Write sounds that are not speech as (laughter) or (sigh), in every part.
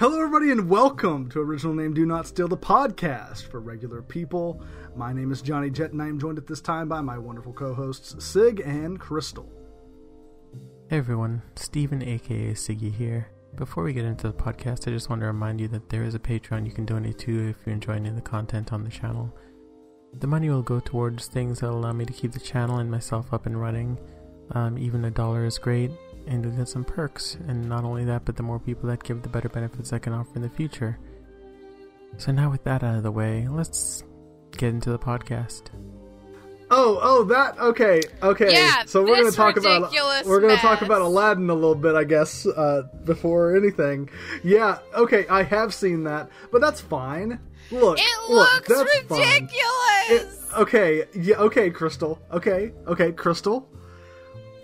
Hello, everybody, and welcome to Original Name Do Not Steal the podcast for regular people. My name is Johnny Jet, and I am joined at this time by my wonderful co hosts, Sig and Crystal. Hey everyone, Steven aka Siggy here. Before we get into the podcast, I just want to remind you that there is a Patreon you can donate to if you're enjoying the content on the channel. The money will go towards things that allow me to keep the channel and myself up and running. Um, even a dollar is great, and you'll get some perks. And not only that, but the more people that give, the better benefits I can offer in the future. So now with that out of the way, let's get into the podcast. Oh, oh, that okay, okay. Yeah, so we're gonna talk about we're gonna talk about Aladdin a little bit, I guess, uh, before anything. Yeah, okay, I have seen that, but that's fine. Look, It look, looks that's ridiculous. It- okay, yeah, okay, Crystal. Okay, okay, Crystal.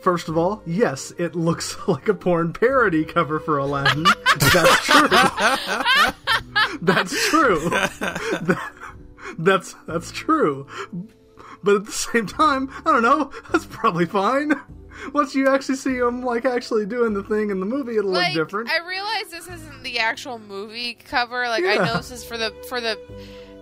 First of all, yes, it looks (laughs) like a porn parody cover for Aladdin. That's true. (laughs) that's true. That- (laughs) that's that's true. But at the same time, I don't know. That's probably fine. Once you actually see him like actually doing the thing in the movie, it'll like, look different. I realize this isn't the actual movie cover. Like Yeah. I know this is for the for the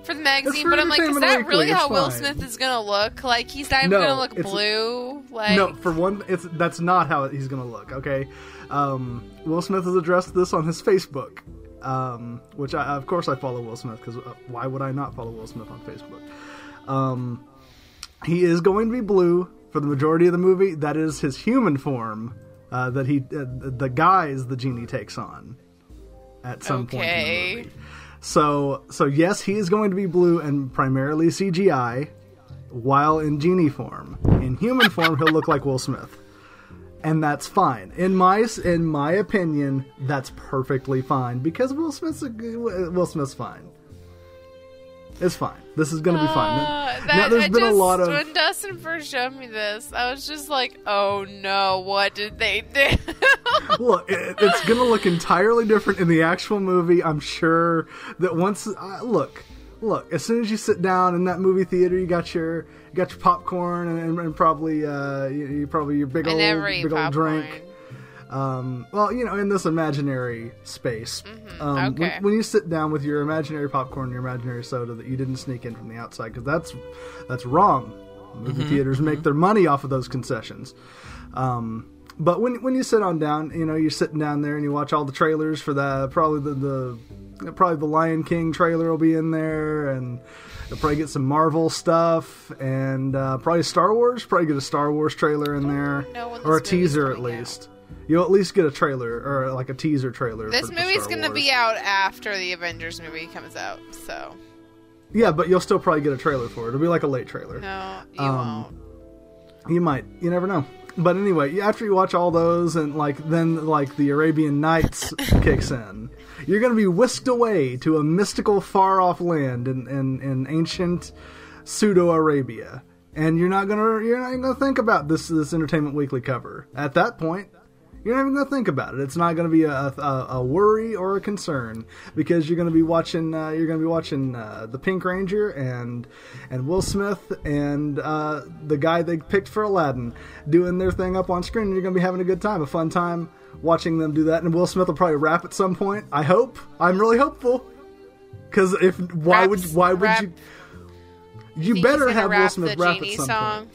for the magazine, but I'm like, is that really how Will. Smith is gonna look? Like he's not even No, gonna look blue. Like No, for one, it's that's not how he's gonna look. Okay, um, Will Smith has addressed this on his Facebook, um, which I, of course I follow Will Smith because uh, why would I not follow Will Smith on Facebook? Um, he is going to be blue for the majority of the movie. That is his human form uh, that he uh, the guise the genie takes on at some point in Okay. the movie. So so yes, he is going to be blue and primarily CGI while in genie form. In human form, he'll look like Will Smith, and that's fine. In my in my opinion, that's perfectly fine because Will Smith's a, Will Smith's fine. It's fine. This is going to be fine. Uh, now, that, there's I been just, a lot of when Dustin first showed me this, I was just like, "Oh no, what did they do?" (laughs) look. It, it's going to look entirely different in the actual movie. I'm sure that once uh, look. Look, as soon as you sit down in that movie theater, you got your you got your popcorn and, and, and probably uh, you, you probably your big I old big old drink. Um, well, you know, in this imaginary space, um, when- okay. when, you sit down with your imaginary popcorn, and your imaginary soda that you didn't sneak in from the outside, because that's that's wrong. Movie theaters make their money off of those concessions. Um, but when when you sit on down, you know, you're sitting down there and you watch all the trailers for the probably the, the probably the Lion King trailer will be in there, and you'll probably get some Marvel stuff, and uh, probably Star Wars. Probably get a Star Wars trailer in there, or a teaser at coming out. least. You'll at least get a trailer or like a teaser trailer. this for, movie's gonna be out after the Avengers movie comes out, so yeah, but you'll still probably get a trailer for it. It'll be like a late trailer. no, you Um, won't. You might. You never know. But anyway, after you watch all those and like then like the Arabian Nights (laughs) kicks in, you're going to be whisked away to a mystical far off land in, in, in ancient pseudo Arabia. And you're not gonna you're not gonna think about this this Entertainment Weekly cover. At that point, you're not even gonna think about it. It's not gonna be a, a, a worry or a concern because you're gonna be watching uh, you're gonna be watching uh, the Pink Ranger and and Will Smith and uh, the guy they picked for Aladdin doing their thing up on screen. And you're gonna be having a good time, a fun time watching them do that. And Will Smith will probably rap at some point. I hope. I'm really hopeful. Because if why Raps- would why would rap- you you Think better have Will Smith rap at some song. point.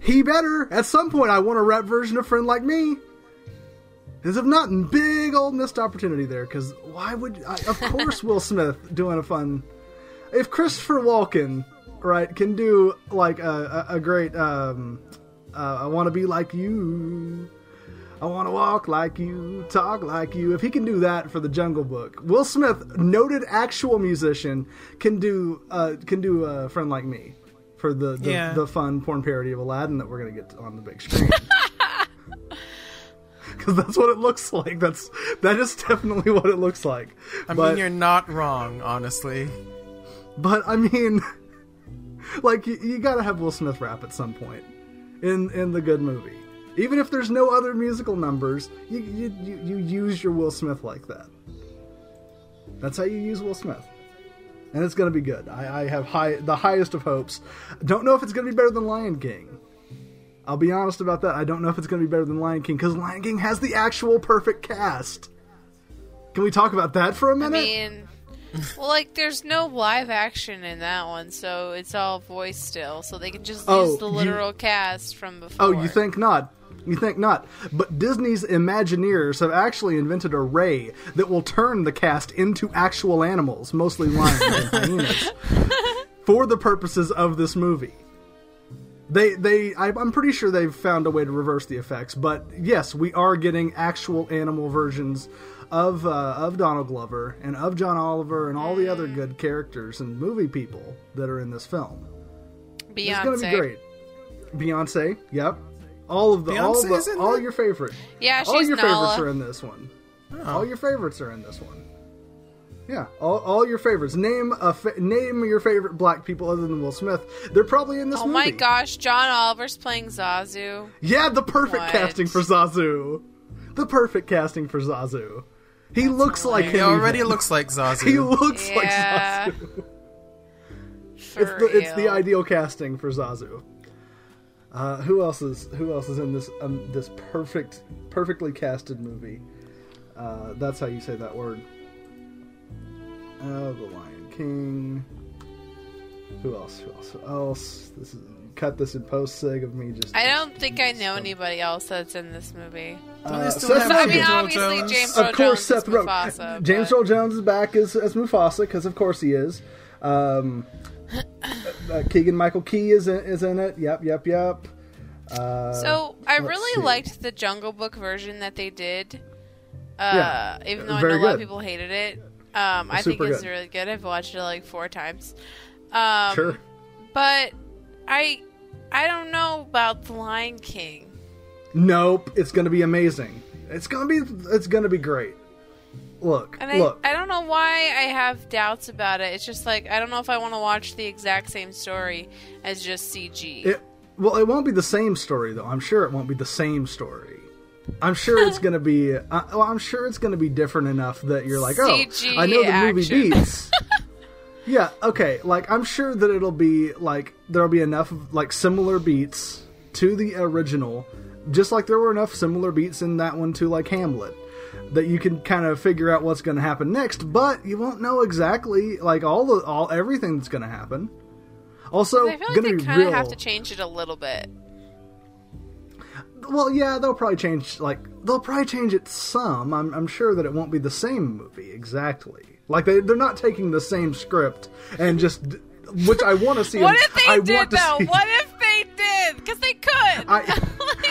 He better at some point. I want a rap version of "Friend Like Me." As if not, big old missed opportunity there. Because why would? I, of (laughs) course, Will Smith doing a fun. If Christopher Walken, right, can do like a, a, a great. Um, uh, I want to be like you. I want to walk like you, talk like you. If he can do that for the Jungle Book, Will Smith, noted actual musician, can do uh, can do a friend like me for the the, Yeah. the fun porn parody of Aladdin that we're gonna get on the big screen. (laughs) Because (laughs) that's what it looks like. That's that is definitely what it looks like. I but, mean, you're not wrong, honestly. but I mean, (laughs) like you, you got to have Will Smith rap at some point in in the good movie. Even if there's no other musical numbers, you you, you, you use your Will Smith like that. That's how you use Will Smith, and it's going to be good. I, I have high the highest of hopes. Don't know if it's going to be better than Lion King. I'll be honest about that. I don't know if it's going to be better than Lion King because Lion King has the actual perfect cast. Can we talk about that for a minute? mean, well, like there's no live action in that one, so it's all voice still. So they can just Oh, use the you- literal cast from before. oh, you think not? You think not? But Disney's Imagineers have actually invented a ray that will turn the cast into actual animals, mostly lions and (laughs) hyenas, for the purposes of this movie. They, they, I, I'm pretty sure they've found a way to reverse the effects. But yes, we are getting actual animal versions of uh, of Donald Glover and of John Oliver and all the other good characters and movie people that are in this film. It's gonna be great. Beyonce, yep. All of the all Beyonce is the all your favorite. Yeah, all your Nala. favorites are in this one. Oh. All your favorites are in this one. Yeah, all, all your favorites. Name a fa- name your favorite black people other than Will Smith. They're probably in this Oh movie. my gosh, John Oliver's playing Zazu. Yeah, the perfect What? casting for Zazu. The perfect casting for Zazu. He looks like He already even. looks like Zazu. He looks Yeah. like Zazu. (laughs) For It's the, it's the ideal casting for Zazu. Uh, who else is who else is in this um, this perfect perfectly casted movie? Uh, that's how you say that word. Oh, the Lion King. Who else? Who else? Who else? This is cut this in post sig of me just. I don't think I know anybody else that's in this movie. Uh, still Seth I mean, obviously Jones? James of Earl course, Jones Seth Rogen. Mufasa, James but- Earl Jones is back as as Mufasa because of course he is. Um, (coughs) uh, Keegan Michael Key is in, is in it. Yep, yep, yep. Uh, So I really see. liked the Jungle Book version that they did. Uh, Yeah, even though I very know a lot of people hated it. Um, I think it's good. really good. I've watched it like four times. Um, Sure. But I I don't know about the Lion King. Nope, it's gonna be amazing. It's gonna be it's gonna be great. Look, And I, look. I don't know why I have doubts about it. It's just like I don't know if I want to watch the exact same story as just CG. It well, it won't be the same story though. I'm sure it won't be the same story. I'm sure it's gonna be. Uh, well, I'm sure it's gonna be different enough that you're like, oh, CG I know the movie beats. (laughs) yeah, okay. Like I'm sure that it'll be like there'll be enough like similar beats to the original, just like there were enough similar beats in that one to like Hamlet. That you can kind of figure out what's going to happen next, but you won't know exactly like all the all everything that's going to happen. Also, I feel like gonna they kind real. of have to change it a little bit. Well, yeah, they'll probably change. Like they'll probably change it some. I'm, I'm sure that it won't be the same movie exactly. Like they they're not taking the same script and just which I want to see. (laughs) What if they I did though? see- What if they did? Because they could. I,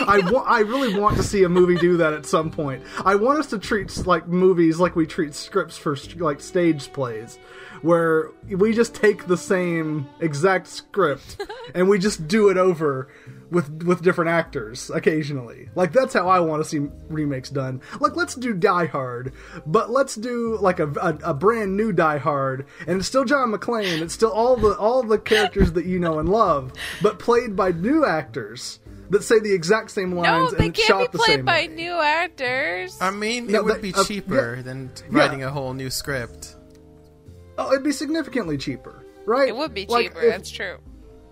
(laughs) I, wa- I really want to see a movie do that at some point. I want us to treat like movies like we treat scripts for like stage plays, where we just take the same exact script (laughs) and we just do it over with with different actors occasionally. Like that's how I want to see remakes done. Like let's do Die Hard, but let's do like a, a, a brand new Die Hard, and it's still John McClane. It's still all the all the characters that you know and love, but played by new actors that say the exact same lines. no, lines they and can't shot be the played by way. new actors. I mean, No, it would that- be uh, cheaper yeah. than t- Yeah. writing a whole new script. Oh, it'd be significantly cheaper, right? it would be Like, cheaper. if- that's true.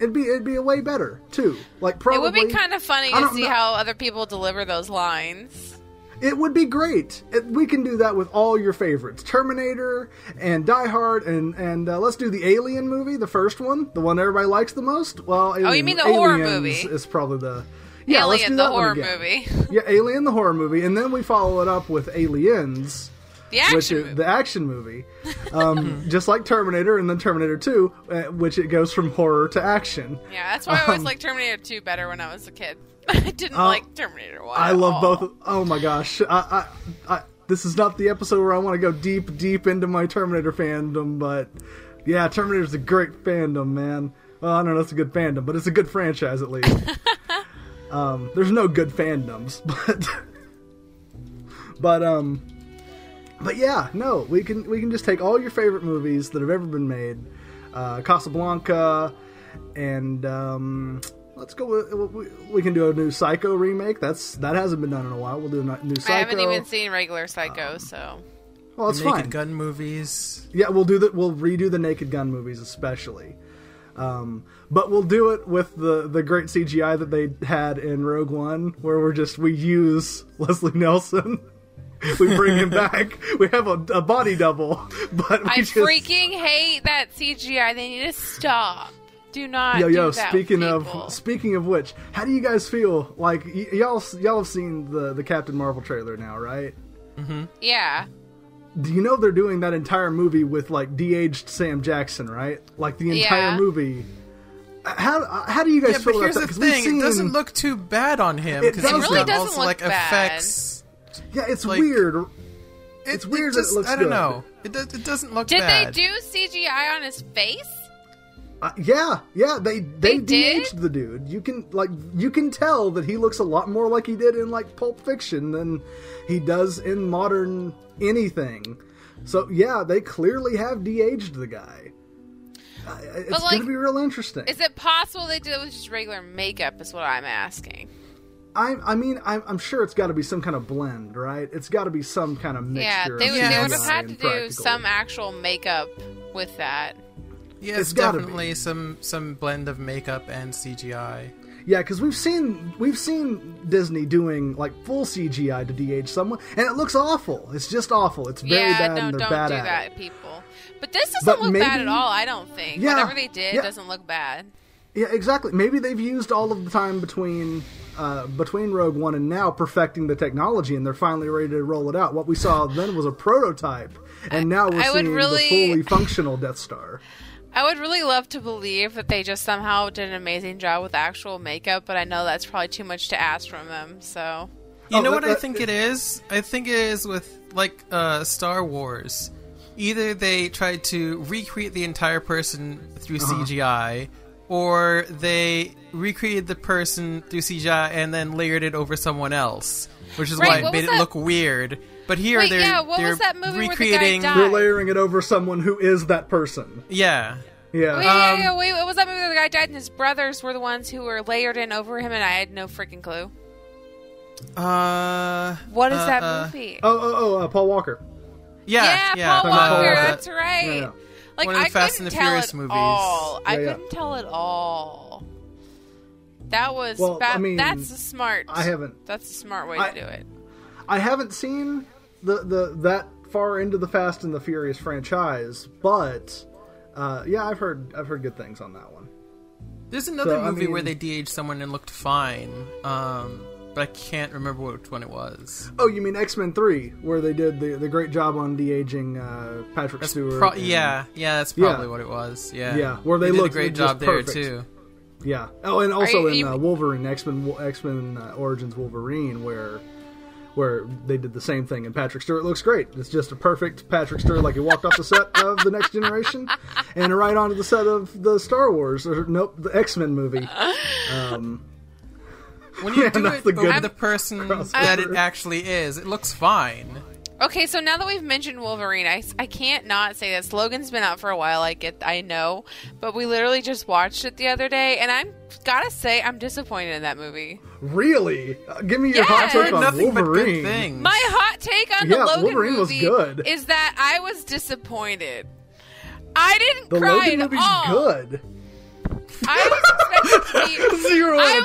It'd be it'd be a way better too. Like probably It would be kind of funny to see know. how other people deliver those lines. It would be great. It, we can do that with all your favorites: Terminator and Die Hard, and and uh, let's do the Alien movie, the first one, the one everybody likes the most. Well, Alien, Oh, you mean the horror movie? Is probably the yeah. let's do Alien, the that horror movie, Yeah, Alien, the horror movie, and then we follow it up with Aliens, the action which is movie. the action movie, um, (laughs) just like Terminator, and then Terminator Two, uh, which it goes from horror to action. yeah, that's why I always um, liked Terminator 2 better when I was a kid. (laughs) I didn't Oh, like Terminator 1. I love all. both. Oh my gosh, I, I, I, this is not the episode where I want to go deep, deep into my Terminator fandom, but yeah, Terminator's a great fandom, man. Well, I don't know, if it's a good fandom, but it's a good franchise at least. (laughs) um, there's no good fandoms, but but um, but yeah, no, we can we can just take all your favorite movies that have ever been made, uh, Casablanca, and um, let's go. With, we, we can do a new Psycho remake. That's that hasn't been done in a while. We'll do a new Psycho. I haven't even seen regular Psycho, so well, it's Naked fine. Gun movies. Yeah, we'll do that. We'll redo the Naked Gun movies, especially. Um, but we'll do it with the the great CGI that they had in Rogue One, where we're just we use (laughs) Leslie Nielsen we bring him back. We have a, a body double, but we I just freaking hate that CGI. They need to stop. Do not. yo do yo. that Speaking with of speaking of which, how do you guys feel? Like y- y'all y'all have seen the the Captain Marvel trailer now, right? Mm-hmm. Yeah. Do you know they're doing that entire movie with like de-aged Sam Jackson, right? Like the entire Yeah. movie. How how do you guys Yeah, feel but about here's that? the 'Cause we've thing: seen- it doesn't look too bad on him It because doesn't. he's It really doesn't also look like bad. effects. Yeah, it's like- weird. It- It's weird It that it looks I don't good. know. It does. It doesn't look Did bad. they do CGI on his face? Uh, yeah, yeah, they they, They did? de-aged the dude. You can like you can tell that he looks a lot more like he did in like Pulp Fiction than he does in modern anything. So yeah, they clearly have de-aged the guy. Uh, it's like, going to be real interesting. Is it possible they did it with just regular makeup? Is what I'm asking. I I mean I'm, I'm sure it's got to be some kind of blend, right? It's got to be some kind of Yeah, mixture. they would, they would have had to do some actual makeup with that. Yeah, It's it's, gotta definitely some some blend of makeup and CGI. Yeah, because we've seen we've seen Disney doing like full CGI to de-age someone, and it looks awful. It's just awful. It's very yeah, bad, no, and they're don't bad do at that, it. people. But this doesn't But look bad at all. I don't think. Yeah, Whatever they did yeah. doesn't look bad. Yeah, exactly. Maybe they've used all of the time between uh, between Rogue One and now perfecting the technology, and they're finally ready to roll it out. What we saw then was a prototype, and now we're I seeing really- the fully functional Death Star. I would really love to believe that they just somehow did an amazing job with actual makeup, but I know that's probably too much to ask from them. So You Oh, know that- what I that- think it is? I think it is with like uh, Star Wars. Either they tried to recreate the entire person through Uh-huh. CGI, or they recreated the person through CGI and then layered it over someone else, which is Right, why it made was it look weird. But here Wait, they're yeah, what they're was that movie where the recreating. died? They're layering it over someone who is that person. Yeah, Yeah. wait, yeah, Um, yeah, wait, what was that movie where the guy died and his brothers were the ones who were layered in over him, and I had no freaking clue. uh, What is uh, that uh, movie? oh, oh, oh, uh, Paul Walker. Yeah, yeah, Paul Paul Walker. Walker. That's right. Yeah, yeah. Like One of the I Fast couldn't and the tell Furious it movies. all. I Yeah, yeah. couldn't tell it all. That was Well, ba- I mean, that's a smart. I haven't That's a smart way I- to do it. I haven't seen the, the that far into the Fast and the Furious franchise, but uh, yeah, I've heard I've heard good things on that one. There's another So, I movie where they de-aged someone and looked fine, um, but I can't remember which one it was. Oh, you mean X Men Three, where they did the, the great job on de aging uh, Patrick That's Stewart? pro- and- yeah, yeah, that's Yeah. probably what it was. Yeah, Yeah, where they did a looked great job there perfect. too. yeah. Oh, and also you- in you- uh, Wolverine, X Men X Men uh, Origins Wolverine, where where they did the same thing, and Patrick Stewart looks great. It's just a perfect Patrick Stewart, like he walked off the set of the Next Generation, and right onto the set of the Star Wars, or nope, the X Men movie. (laughs) Um, When you (laughs) Yeah, do it the over the person crossover. that it actually is, it looks fine. Okay, so now that we've mentioned Wolverine, I, I can't not say this. Logan's been out for a while, I get, I know, but we literally just watched it the other day, and I'm gotta say I'm disappointed in that movie. really, uh, give me your Yeah. hot take on Nothing but Wolverine. good things. My hot take on Yeah, the Logan Wolverine was movie good. is that I was disappointed. I didn't The cry Logan at movie's all. good. I was expecting to be (laughs)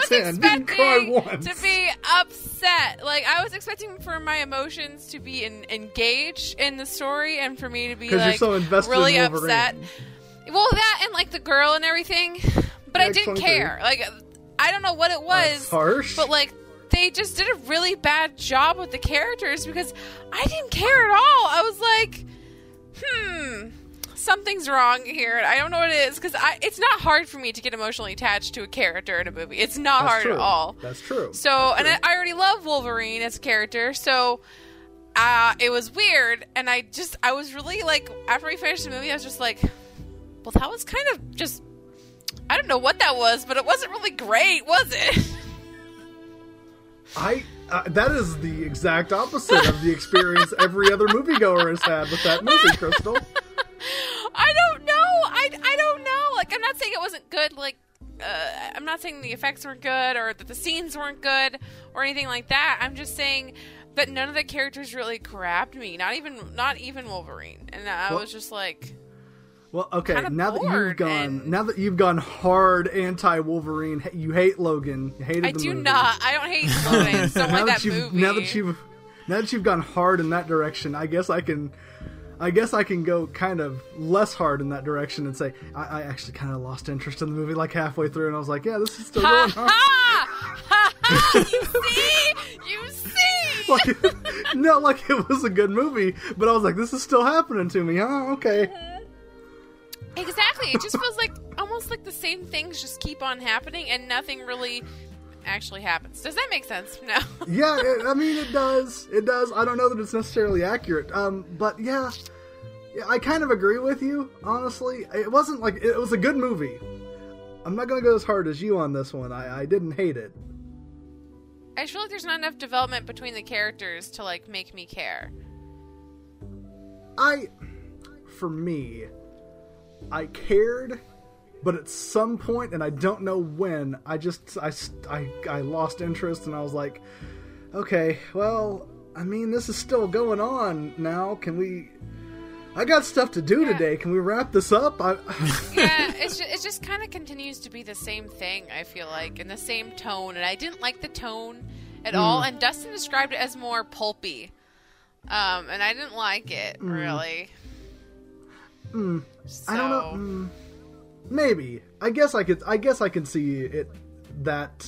Was ten. Didn't cry expecting once. to be upset. Like I was expecting for my emotions to be in, engaged in the story, and for me to be like so invested really upset. Well, that and like the girl and everything, but I didn't care. Like I don't know what it was, That's harsh. but like they just did a really bad job with the characters because I didn't care at all. I was like, hmm, something's wrong here. I don't know what it is because it's not hard for me to get emotionally attached to a character in a movie. It's not That's hard true. at all. That's true. So, That's and I. I already love Wolverine as a character, so uh, it was weird. And I just, I was really like, after we finished the movie, I was just like, well, that was kind of just, I don't know what that was, but it wasn't really great, was it? (laughs) I uh, that is the exact opposite of the experience every other moviegoer has had with that movie, Crystal. (laughs) I don't know. I, I don't know. Like, I'm not saying it wasn't good. Like, uh, I'm not saying the effects weren't good or that the scenes weren't good or anything like that. I'm just saying that none of the characters really grabbed me. Not even, not even Wolverine. And I Well- was just like, Well, okay, now that you've gone, and- now that you've gone hard anti-Wolverine, you hate Logan, you hated I do movie. not. I don't hate Logan. I (laughs) don't now like that that you've movie. now that you've now that you've gone hard in that direction, I guess I can, I guess I can go kind of less hard in that direction and say I, I actually kind of lost interest in the movie like halfway through, and I was like, yeah, this is still going on. You see? You see? (laughs) like, not like it was a good movie, but I was like, this is still happening to me. Huh? Okay. Exactly. It just feels like almost like the same things just keep on happening and nothing really actually happens. Does that make sense? (laughs) No. Yeah, it, I mean it does. It does. I don't know that it's necessarily accurate. Um, but yeah, yeah, I kind of agree with you. Honestly, it wasn't like it was a good movie. I'm not gonna go as hard as you on this one. I, I didn't hate it. I feel like there's not enough development between the characters to like make me care. I, for me, I cared, but at some point, and I don't know when, I just I I, I lost interest, and I was like, okay, well, I mean, this is still going on now. Can we? I got stuff to do Yeah. today. Can we wrap this up? I, (laughs) Yeah, it's just, it just kind of continues to be the same thing. I feel like, and the same tone, and I didn't like the tone at Hmm. all. And Dustin described it as more pulpy, um, and I didn't like it really. Hmm. So, I don't know. Maybe. I guess I could. I guess I can see it. That.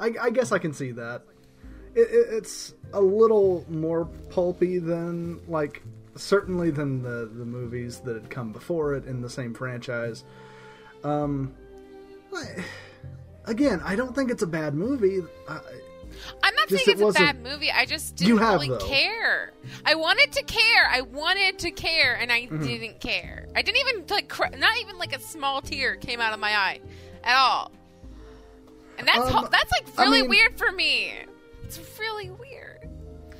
I, I guess I can see that. It, it, it's a little more pulpy than like certainly than the the movies that had come before it in the same franchise. Um. I- Again, I don't think it's a bad movie. I, I'm not Just saying it it's a bad movie. I just didn't have, really though. care. I wanted to care. I wanted to care, and I Mm-hmm. didn't care. I didn't even like. Cr- not even like a small tear came out of my eye, at all. And that's Um, ho- that's like I really mean- weird for me. It's really weird.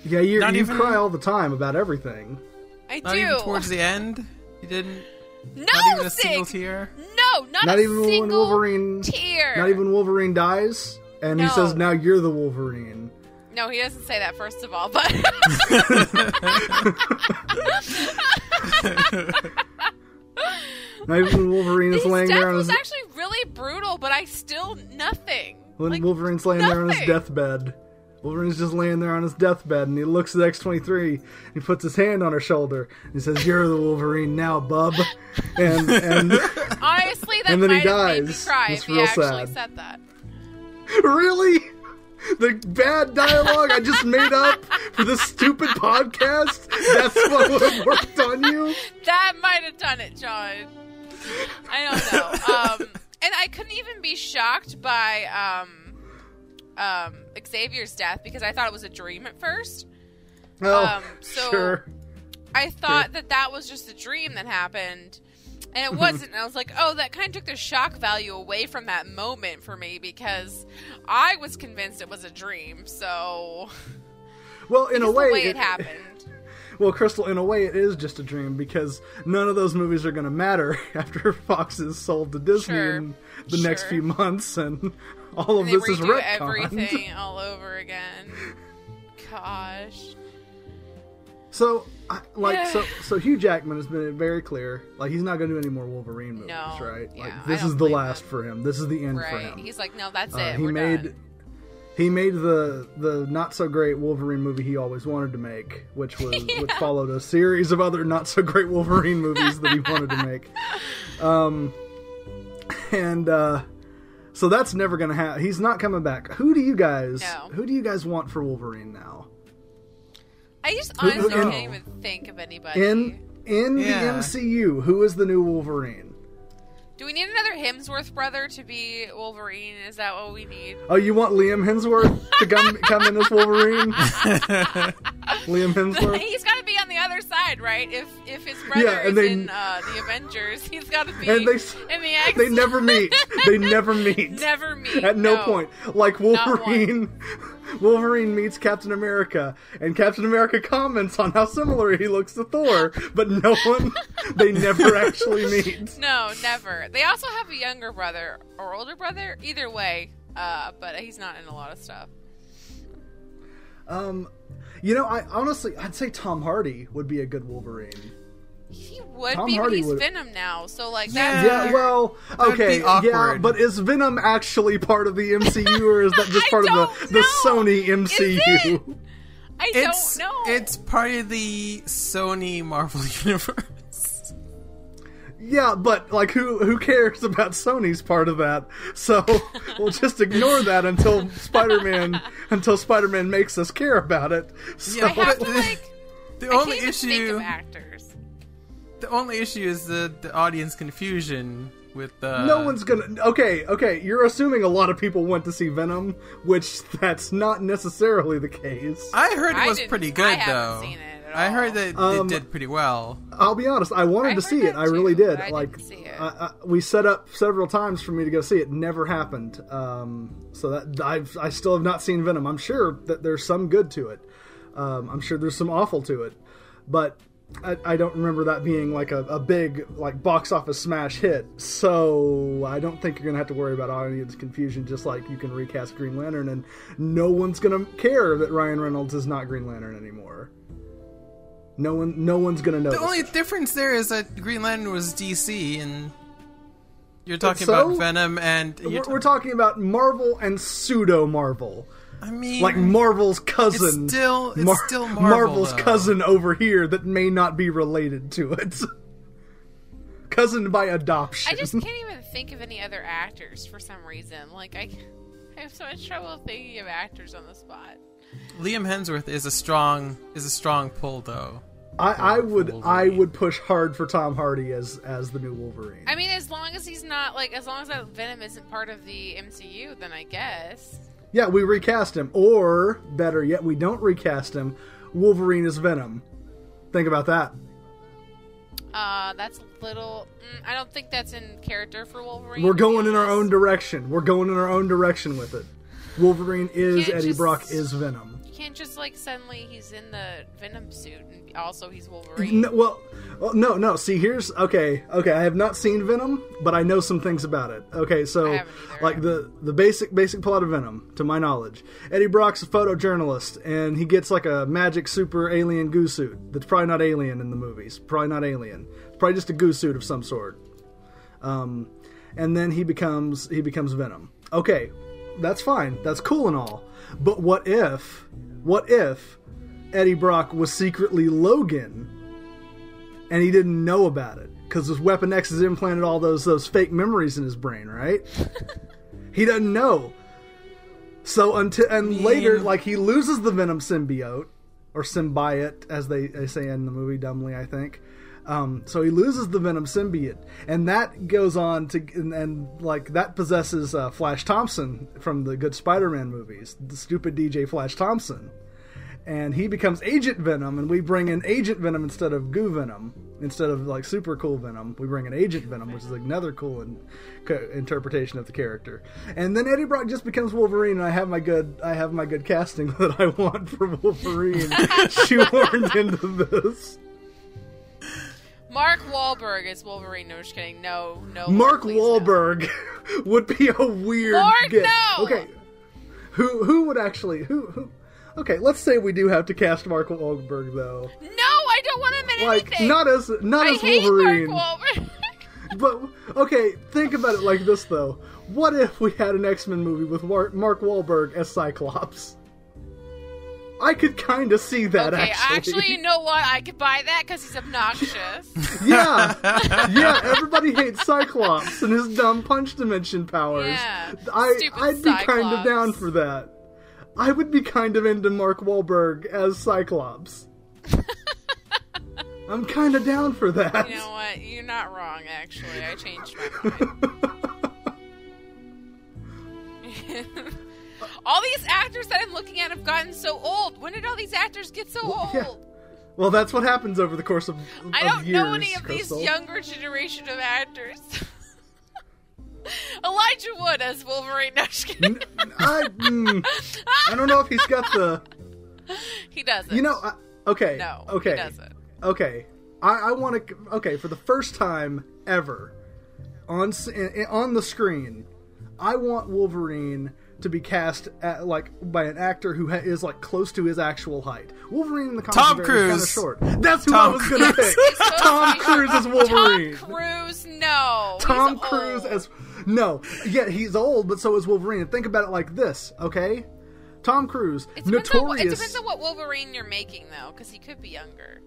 yeah, you Not you even- cry all the time about everything. I Not do. even towards the end. You didn't. no, Not even a single Sig! tear. No, not, Not a even when Wolverine. tear. Not even Wolverine dies, and he says, "Now you're the Wolverine." No, he doesn't say that first of all, but Not when Wolverine is his laying death there on was his actually really brutal. But I still nothing. when Like, Wolverine's laying there on his nothing. deathbed. Wolverine's just laying there on his deathbed, and he looks at X twenty three. He puts his hand on her shoulder and he says, "You're the Wolverine now, bub." And and Honestly, that And then he might have made me dies. cry It's if he real actually sad. said that. Really, the bad dialogue I just made up for this stupid podcast. That's what would have worked on you. That might have done it, John. I don't know. Um, and I couldn't even be shocked by um, um, Xavier's death because I thought it was a dream at first. Oh, Um, so- sure. I thought that that was just a dream that happened. And it (laughs) wasn't. And I was like, oh, that kind of took the shock value away from that moment for me because I was convinced it was a dream. So, (laughs) Well, in a way, the way it happened. (laughs) Well, Crystal, in a way, it is just a dream because none of those movies are going to matter after Fox is sold to Disney Sure. in the next few months, and all of they this is retconned. everything all over again. Gosh. So, I, like, Yeah. so, (sighs) so Hugh Jackman has been very clear. Like, he's not going to do any more Wolverine movies, No. right? Yeah, like, this is the last him. for him. This is the end for Right. him. He's like, no, that's Uh, it. he We're made done. he made the the not so great Wolverine movie he always wanted to make, which was (laughs) which followed a series of other not so great Wolverine movies that he wanted to (laughs) make. Um, and uh, so that's never gonna happen. He's not coming back. Who do you guys? No. Who do you guys want for Wolverine now? I just honestly who- can't even think of anybody. In in Yeah. the MCU, who is the new Wolverine? Do we need another Hemsworth brother to be Wolverine? Is that what we need? Oh, you want Liam Hemsworth to come (laughs) come in as Wolverine? (laughs) Liam Hemsworth. he's got to be on the other side, right? If if his brother Yeah, is they- in uh, the Avengers, he's got to be And they in the X. they never meet. They never meet. (laughs) never meet At no, point. Like Not Wolverine Wolverine meets Captain America and Captain America comments on how similar he looks to Thor, but no one they never actually meet. (laughs) No, never. They also have a younger brother or older brother. Either way, uh, but he's not in a lot of stuff. Um you know, I honestly I'd say Tom Hardy would be a good Wolverine. He would Tom be, but he's would- Venom now, so like Yeah. Yeah, well, okay, be yeah, but is Venom actually part of the MCU or is that (laughs) just part of don't the, the. Sony MCU? I It's don't know. it's part of the Sony Marvel (laughs) universe. Yeah, but like, who who cares about Sony's part of that? So (laughs) we'll just ignore that until Spider-Man until Spider-Man makes us care about it. So, I have to But- like. The I only can't even think issue of actors. The only issue is the the audience confusion with uh, no one's gonna. Okay, okay, you're assuming a lot of people went to see Venom, which that's not necessarily the case. I heard it was didn't- pretty good haven't though. seen it at I heard that Um, it did pretty well. I'll be honest. I wanted I to see it. that I really did. I like, didn't see it. I, I, we set up several times for me to go see it. Never happened. Um, so that I've I still have not seen Venom. I'm sure that there's some good to it. Um, I'm sure there's some awful to it, but I, I don't remember that being like a, a big like box office smash hit. So I don't think you're gonna have to worry about audience confusion. Just like you can recast Green Lantern, and no one's gonna care that Ryan Reynolds is not Green Lantern anymore. No one, no one's gonna know. The only difference there is that Green Lantern was DC, and you're talking so? about Venom, and We're, we're talking about Marvel and pseudo Marvel, I mean, like Marvel's cousin. It's still- it's still Marvel, Marvel's though. cousin over here that may not be related to it. (laughs) cousin by adoption. I just (laughs) can't even think of any other actors for some reason. Like I, I have so much trouble thinking of actors on the spot. Liam Hemsworth is a strong is a strong pull though. I, I would, I would push hard for Tom Hardy as as the new Wolverine. I mean, as long as he's not like, as long as that Venom isn't part of the MCU, then I guess. Yeah, we recast him, or better yet, we don't recast him. Wolverine is Venom. Think about that. Uh, that's a little. Mm, I don't think that's in character for Wolverine. We're going in our own direction. We're going in our own direction with it. Wolverine is Eddie just- Brock is Venom. Can't just like suddenly he's in the Venom suit and also he's Wolverine. No, well, well, no, no. See, here's okay. Okay, I have not seen Venom, but I know some things about it. Okay, so like the the basic basic plot of Venom, to my knowledge, Eddie Brock's a photojournalist, and he gets like a magic super alien goo suit. That's probably not alien in the movies. Probably not alien. It's probably just a goo suit of some sort. Um, and then he becomes he becomes Venom. Okay, that's fine. That's cool and all. But what if, what if Eddie Brock was secretly Logan, and he didn't know about it because his Weapon X has implanted all those those fake memories in his brain, right? (laughs) he doesn't know. So until and later, like he loses the Venom symbiote or symbiote, as they, they say in the movie, dumbly, I think. Um, so he loses the Venom symbiote, and that goes on to and, and like that possesses uh, Flash Thompson from the good Spider-Man movies, the stupid DJ Flash Thompson, and he becomes Agent Venom, and we bring in Agent Venom instead of Goo Venom, instead of like super cool Venom, we bring in Agent Venom, which is another cool in, co- interpretation of the character, and then Eddie Brock just becomes Wolverine, and I have my good I have my good casting (laughs) that I want for Wolverine. (laughs) Shoehorned into this. Mark Wahlberg is Wolverine. No, just kidding. No, no. Mark please, no. Wahlberg (laughs) would be a weird Lord, get. no! Okay, who who would actually who who? Okay, let's say we do have to cast Mark Wahlberg though. No, I don't want him in Like anything. not as not I as Wolverine, Mark Wahlberg. (laughs) but okay. Think about it like this though. What if we had an X Men movie with Mark, Mark Wahlberg as Cyclops? I could kind of see that okay, actually. you know what? I could buy that because he's obnoxious. (laughs) yeah, (laughs) yeah. Everybody hates Cyclops and his dumb punch dimension powers. Yeah, I stupid I'd be kind of down for that. I would be kind of into Mark Wahlberg as Cyclops. (laughs) I'm kind of down for that. you know what? You're not wrong. Actually, I changed my mind. All these actors that I'm looking at have gotten so old. When did all these actors get so old? yeah. Well, that's what happens over the course of, years. I don't years, know any of Crystal. these younger generation of actors. (laughs) Elijah Wood as Wolverine. No, just kidding. I, mm, I don't know if he's got the. (laughs) he doesn't. You know, I, okay, no, okay, he doesn't. okay. I, I want to. Okay, for the first time ever on on the screen, I want Wolverine to be cast at, like by an actor who ha- is like close to his actual height. Wolverine in the comics Tom is kind of short. That's who Tom I was going to pick. Tom Cruise as Wolverine. Tom Cruise, no. Tom He's Cruise old. as no, yeah, he's old, but so is Wolverine. And think about it like this, okay? Tom Cruise, It depends, on, it depends on what Wolverine you're making, though, because he could be younger.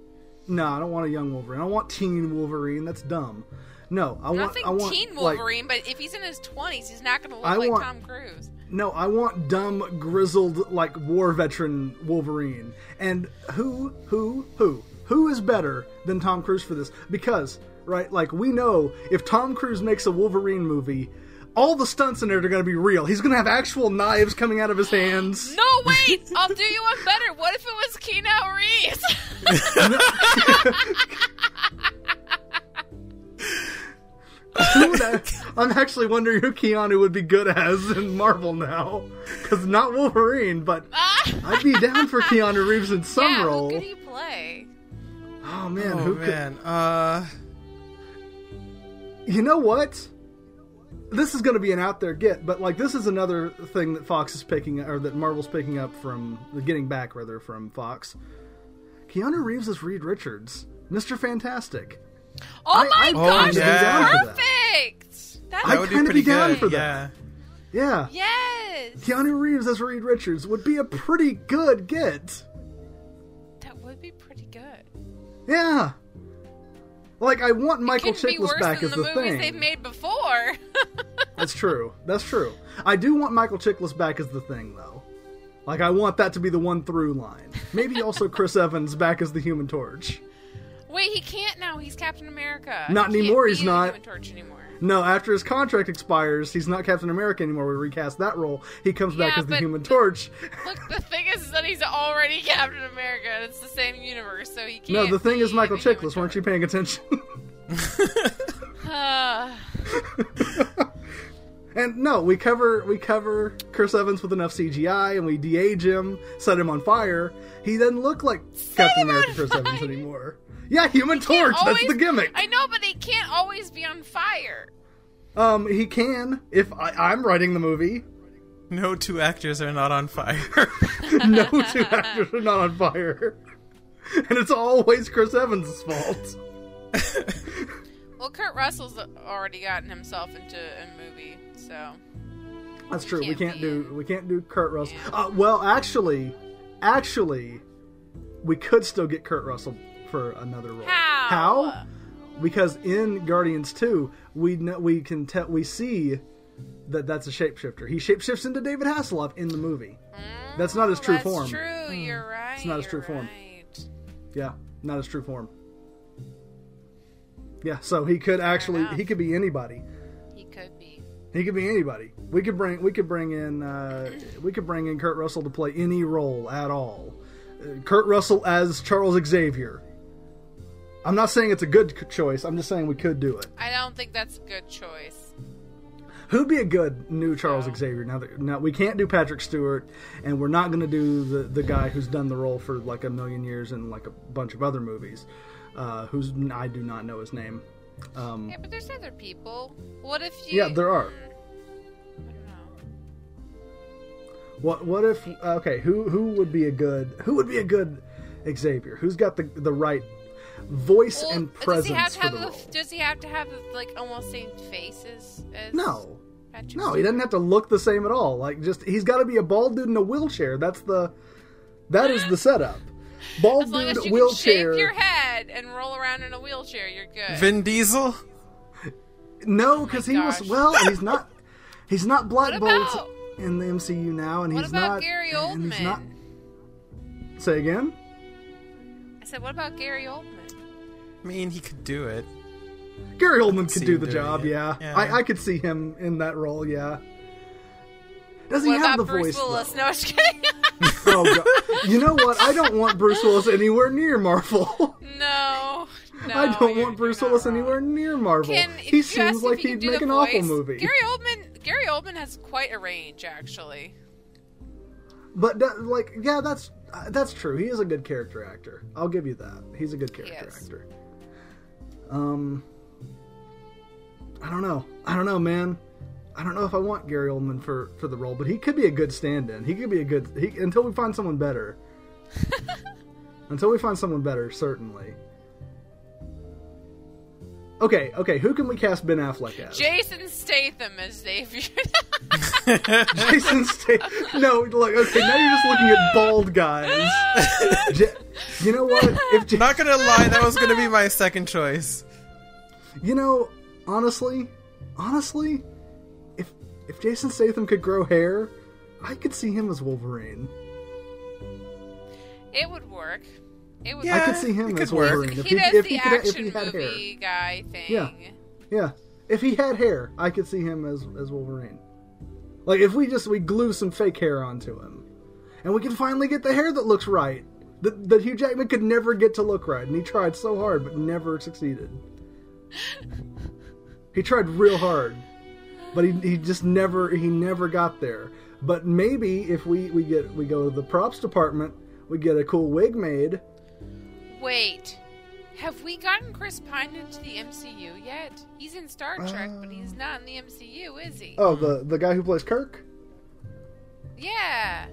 No, I don't want a young Wolverine. I want teen Wolverine. That's dumb. No, I want. I want teen like- Wolverine, but if he's in his 20s, he's not going to look I like want- Tom Cruise. No, I want dumb, grizzled, like war veteran Wolverine. And who, who, who, who is better than Tom Cruise for this? Because, right, like we know if Tom Cruise makes a Wolverine movie, all the stunts in it are going to be real. He's going to have actual knives coming out of his hands. No, wait! I'll do you one better. What if it was Keanu Reeves? (laughs) I- I'm actually wondering who Keanu would be good as in Marvel now, because not Wolverine, but I'd be down for Keanu Reeves in some yeah, role. who could he play? Oh man, oh who could? uh, You know what? This is going to be an out there get, but like this is another thing that Fox is picking, or that Marvel's picking up from the getting back rather from Fox. Keanu Reeves is Reed Richards, Mister Fantastic. Oh I- my I'd gosh, kinda be that's that. perfect! I'd that would kinda pretty be down good. for that. Yeah, Yeah, yes, Keanu Reeves as Reed Richards would be a pretty good get. that would be pretty good. Yeah. Like I want Michael Chiklis back than as the the, movies thing. they've made before. (laughs) That's true. That's true. I do want Michael Chiklis back as the thing, though. Like, I want that to be the one through line. Maybe also Chris (laughs) Evans back as the Human Torch. Wait, he can't now. He's Captain America. Not He can't anymore, be he's the not. Human Torch anymore. No, after his contract expires, he's not Captain America anymore. We recast that role. He comes back as the Human Torch. Look, the thing is that he's already Captain America, and it's the same universe, so he can't. No, the thing is Michael the Chiklis. Weren't you paying attention? Uh, (laughs) (sighs) and no, we cover we cover Chris Evans with enough CGI, and we de-age him, set him on fire. He doesn't look like Captain America Chris Evans anymore. Yeah, Human can't Torch. That's the gimmick. I know, but he can't always be on fire. Um, he can if I, I'm writing the movie. no two actors are not on fire. (laughs) no two actors are not on fire, and it's always Chris Evans' fault. (laughs) Well, Kurt Russell's already gotten himself into a movie, so That's true. We can't can't be do in- we can't do Kurt Russell. Yeah. Uh, well, actually, actually, we could still get Kurt Russell for another role. how? How? Because in Guardians Two, we know we can tell we see that that's a shapeshifter. He shapeshifts into David Hasselhoff in the movie. That's not his true form. That's form. True, you're right. It's not his you're true form. Yeah, not his true form. Yeah, so he could actually he could be anybody. He could be. He could be anybody. We could bring we could bring in uh, we could bring in Kurt Russell to play any role at all. Uh, Kurt Russell as Charles Xavier. I'm not saying it's a good choice. I'm just saying we could do it. I don't think that's a good choice. Who'd be a good new Charles No. Xavier? Now, that, now we can't do Patrick Stewart, and we're not going to do the the guy who's done the role for like a million years and like a bunch of other movies. Uh, who's I do not know his name. Um, Yeah, but there's other people. What if you? yeah, there are. I don't know. What what if okay, who who would be a good who would be a good Xavier? Who's got the the right voice Well, and does he have presence to for have the the, role? Does he have to have like almost same faces as? No. Patrick No, he doesn't have to look the same at all. Like just he's got to be a bald dude in a wheelchair. That's the that is the (gasps) setup. Bald As long dude as you wheelchair. can shave your head and roll around in a wheelchair, you're good. Vin Diesel. No, oh because he was well. He's not. He's not Black What Bolt in the MCU now, and what he's about not. Gary and he's Oldman? not- Say again. I said, what about Gary Oldman? I mean, he could do it. Gary Oldman could do the job. it. Yeah, Yeah. I, I could see him in that role. Yeah. Does he What have about the Bruce voice? Willis? though? No, I'm just kidding. (laughs) Oh, God. You know what? I don't want Bruce Willis anywhere near Marvel. (laughs) no, no. I don't want Bruce Willis wrong. anywhere near Marvel. Can, he seems like he he'd make the an awful movie. Gary Oldman, Gary Oldman has quite a range, actually. But that, like, yeah, that's uh, that's true. He is a good character actor. I'll give you that. He's a good character is. actor. Um, I don't know. I don't know, man. I don't know if I want Gary Oldman for for the role, but he could be a good stand-in. He could be a good he, until we find someone better. (laughs) until we find someone better, certainly. Okay, okay. Who can we cast Ben Affleck as? Jason Statham as Xavier. (laughs) Jason Statham. No, like okay. Now you're just looking at bald guys. Ja- you know what? If Ja- Not gonna lie, that was gonna be my second choice. you know, honestly, honestly, if if Jason Statham could grow hair, I could see him as Wolverine. it would work. It would. Yeah. I could see him as could work. Wolverine if he he, does if the he could if action he had hair. movie guy thing. Yeah. Yeah, if he had hair, I could see him as as Wolverine. Like if we just we glue some fake hair onto him, and we can finally get the hair that looks right. That, that Hugh Jackman could never get to look right, and he tried so hard but never succeeded. he tried real hard, but he, he just never he never got there. But maybe if we we get we go to the props department, we get a cool wig made. Wait, have we gotten Chris Pine into the MCU yet? He's in Star Trek, but he's not in the MCU, is he? Oh, the the guy who plays Kirk. Yeah,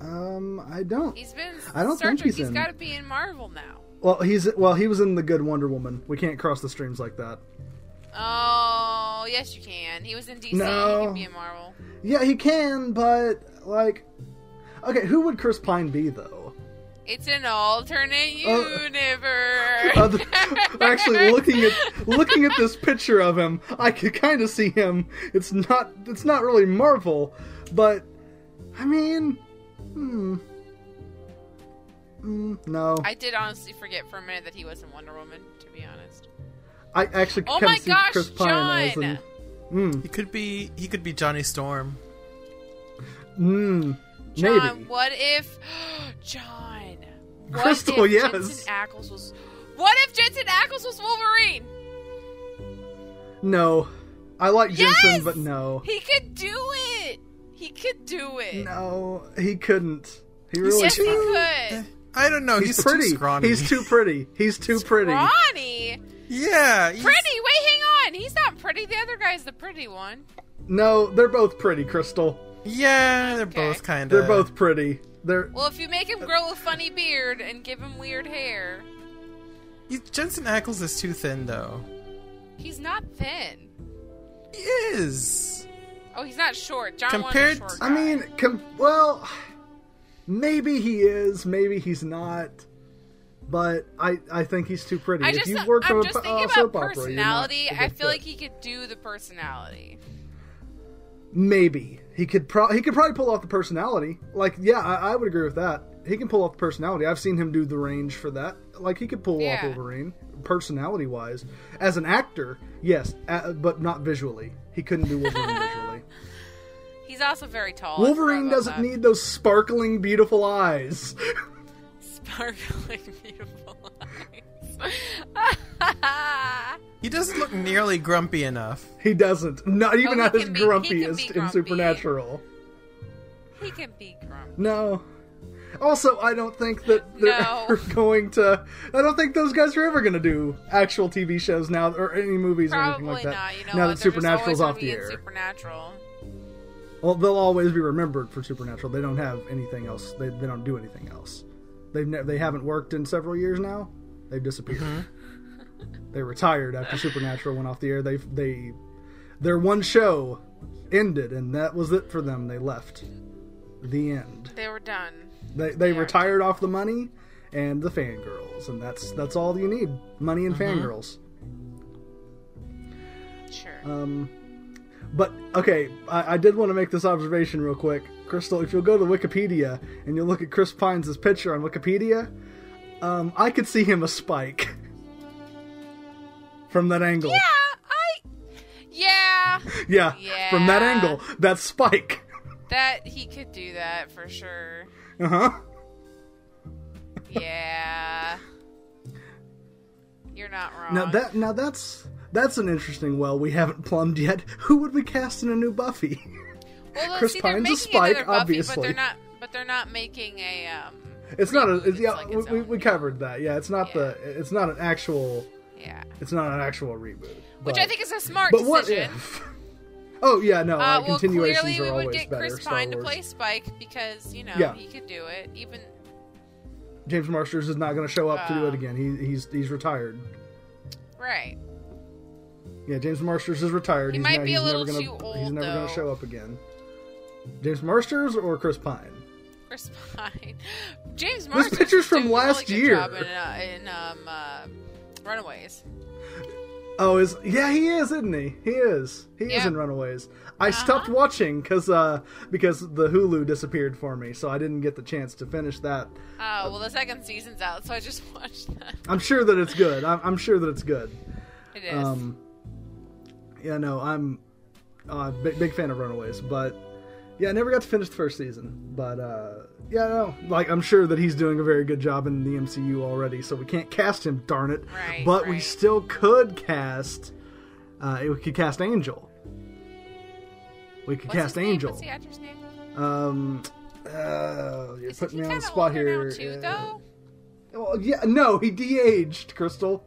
Um, I don't. he's been. I don't Star think Trek. he's he's got to be in Marvel now. Well, he's well, he was in the good Wonder Woman. We can't cross the streams like that. Oh, yes, you can. He was in DC. No. He can be in Marvel. Yeah, he can, but like, okay, who would Chris Pine be though? It's an alternate Uh, universe. Other, actually, looking at looking at this picture of him, I could kind of see him. It's not it's not really Marvel, but I mean, hmm, mm, no, I did honestly forget for a minute that he was in Wonder Woman. To be honest. I actually Oh kind my see gosh, Chris Pine as John! an, mm, He could be. He could be Johnny Storm. mm, John, maybe. what if (gasps) John? What Crystal, if yes. Jensen Ackles was. What if Jensen Ackles was Wolverine? No, I like Jensen, but no. He could do it. He could do it. No, he couldn't. He really yes, couldn't. could. I don't know. He's, He's, pretty. Too scrawny. He's too pretty. He's too pretty. Ronnie, Yeah. he's- pretty. Wait, hang on. He's not pretty. The other guy's the pretty one. No, they're both pretty, Crystal. Yeah, they're Okay. both kind of. They're both pretty. They're Well, if you make him grow a funny beard and give him weird hair, Jensen Ackles is too thin, though. he's not thin. He is. Oh, he's not short. John Compared short I mean, com- well, maybe he is, maybe he's not. But I, I think he's too pretty. I if just, you've worked I'm on just a thinking uh, about soap opera, you're not personality. I feel fit. like he could do the personality. maybe he could. Pro- he could probably pull off the personality. Like, yeah, I, I would agree with that. He can pull off the personality. I've seen him do the range for that. Like, he could pull off Yeah. Wolverine, personality wise. As an actor, yes, uh, but not visually. He couldn't do Wolverine (laughs) visually. He's also very tall. Wolverine doesn't that. need those sparkling, beautiful eyes. (laughs) sparkling (laughs) beautiful eyes. (laughs) He doesn't look nearly grumpy enough. he doesn't. Not even Oh, at his be- grumpiest be in. Supernatural. he can be grumpy. No. Also, I don't think that they're No. (laughs) ever going to. I don't think those guys are ever going to do actual TV shows now or any movies or anything like that. not. You know now what? that They're Supernatural's off the be in air. Supernatural. Well, they'll always be remembered for Supernatural. They don't have anything else. They, they don't do anything else. They've ne- they haven't worked in several years now. They've disappeared. (laughs) they retired after Supernatural went off the air. They they their one show ended, and that was it for them. They left. The end. They were done. They they Yeah. retired off the money and the fangirls, and that's that's all you need: money and fangirls. Sure. Um, but okay, I, I did want to make this observation real quick, Crystal. If you'll go to Wikipedia and you'll look at Chris Pine's picture on Wikipedia, um, I could see him a Spike from that angle. yeah, I. Yeah, Yeah, from that angle, that Spike. that he could do that for sure. Uh huh. Yeah. You're not wrong. Now that now that's that's an interesting well we haven't plumbed yet. (laughs) Who would we cast in a new Buffy? well, Chris see, Pine's a Spike, Buffy, obviously. but they're not. But they're not making a. Um, It's not a it's, yeah. like we, we, we covered that. Yeah, it's not Yeah. the it's not an actual Yeah, it's not an actual reboot. which I think is a smart But what decision. if? (laughs) Oh yeah, no. Uh, Uh, well, clearly we would get. Chris Pine to play Spike because you know Yeah. he could do it. Even James Marsters is not going to show up to do Uh. it again. He, he's he's retired. right. Yeah, James Marsters is retired. He he's might be a little never too gonna, old, He's never going to show up again. James Marsters or Chris Pine? (laughs) Chris Pine. James This picture's from a really last year. in, uh, in um, uh, Runaways. Oh, is yeah, he is, isn't he? He is. He is in Runaways. I Uh-huh. stopped watching because uh, because the Hulu disappeared for me, so I didn't get the chance to finish that. Oh well, the second season's out, so I just (laughs) watched that. I'm sure that it's good. I'm, I'm sure that it's good. It is. Um, yeah, no, I'm uh, big big fan of Runaways, but yeah, I never got to finish the first season. But uh, yeah, no, like I'm sure that he's doing a very good job in the MCU already, so we can't cast him. Darn it! Right, but we still could cast. Uh, we could cast Angel. We could What's cast? Angel. What's the actor's name? Um, uh, you're Isn't putting me on the spot here. too, Uh, though? well, yeah, no, he de-aged, Crystal.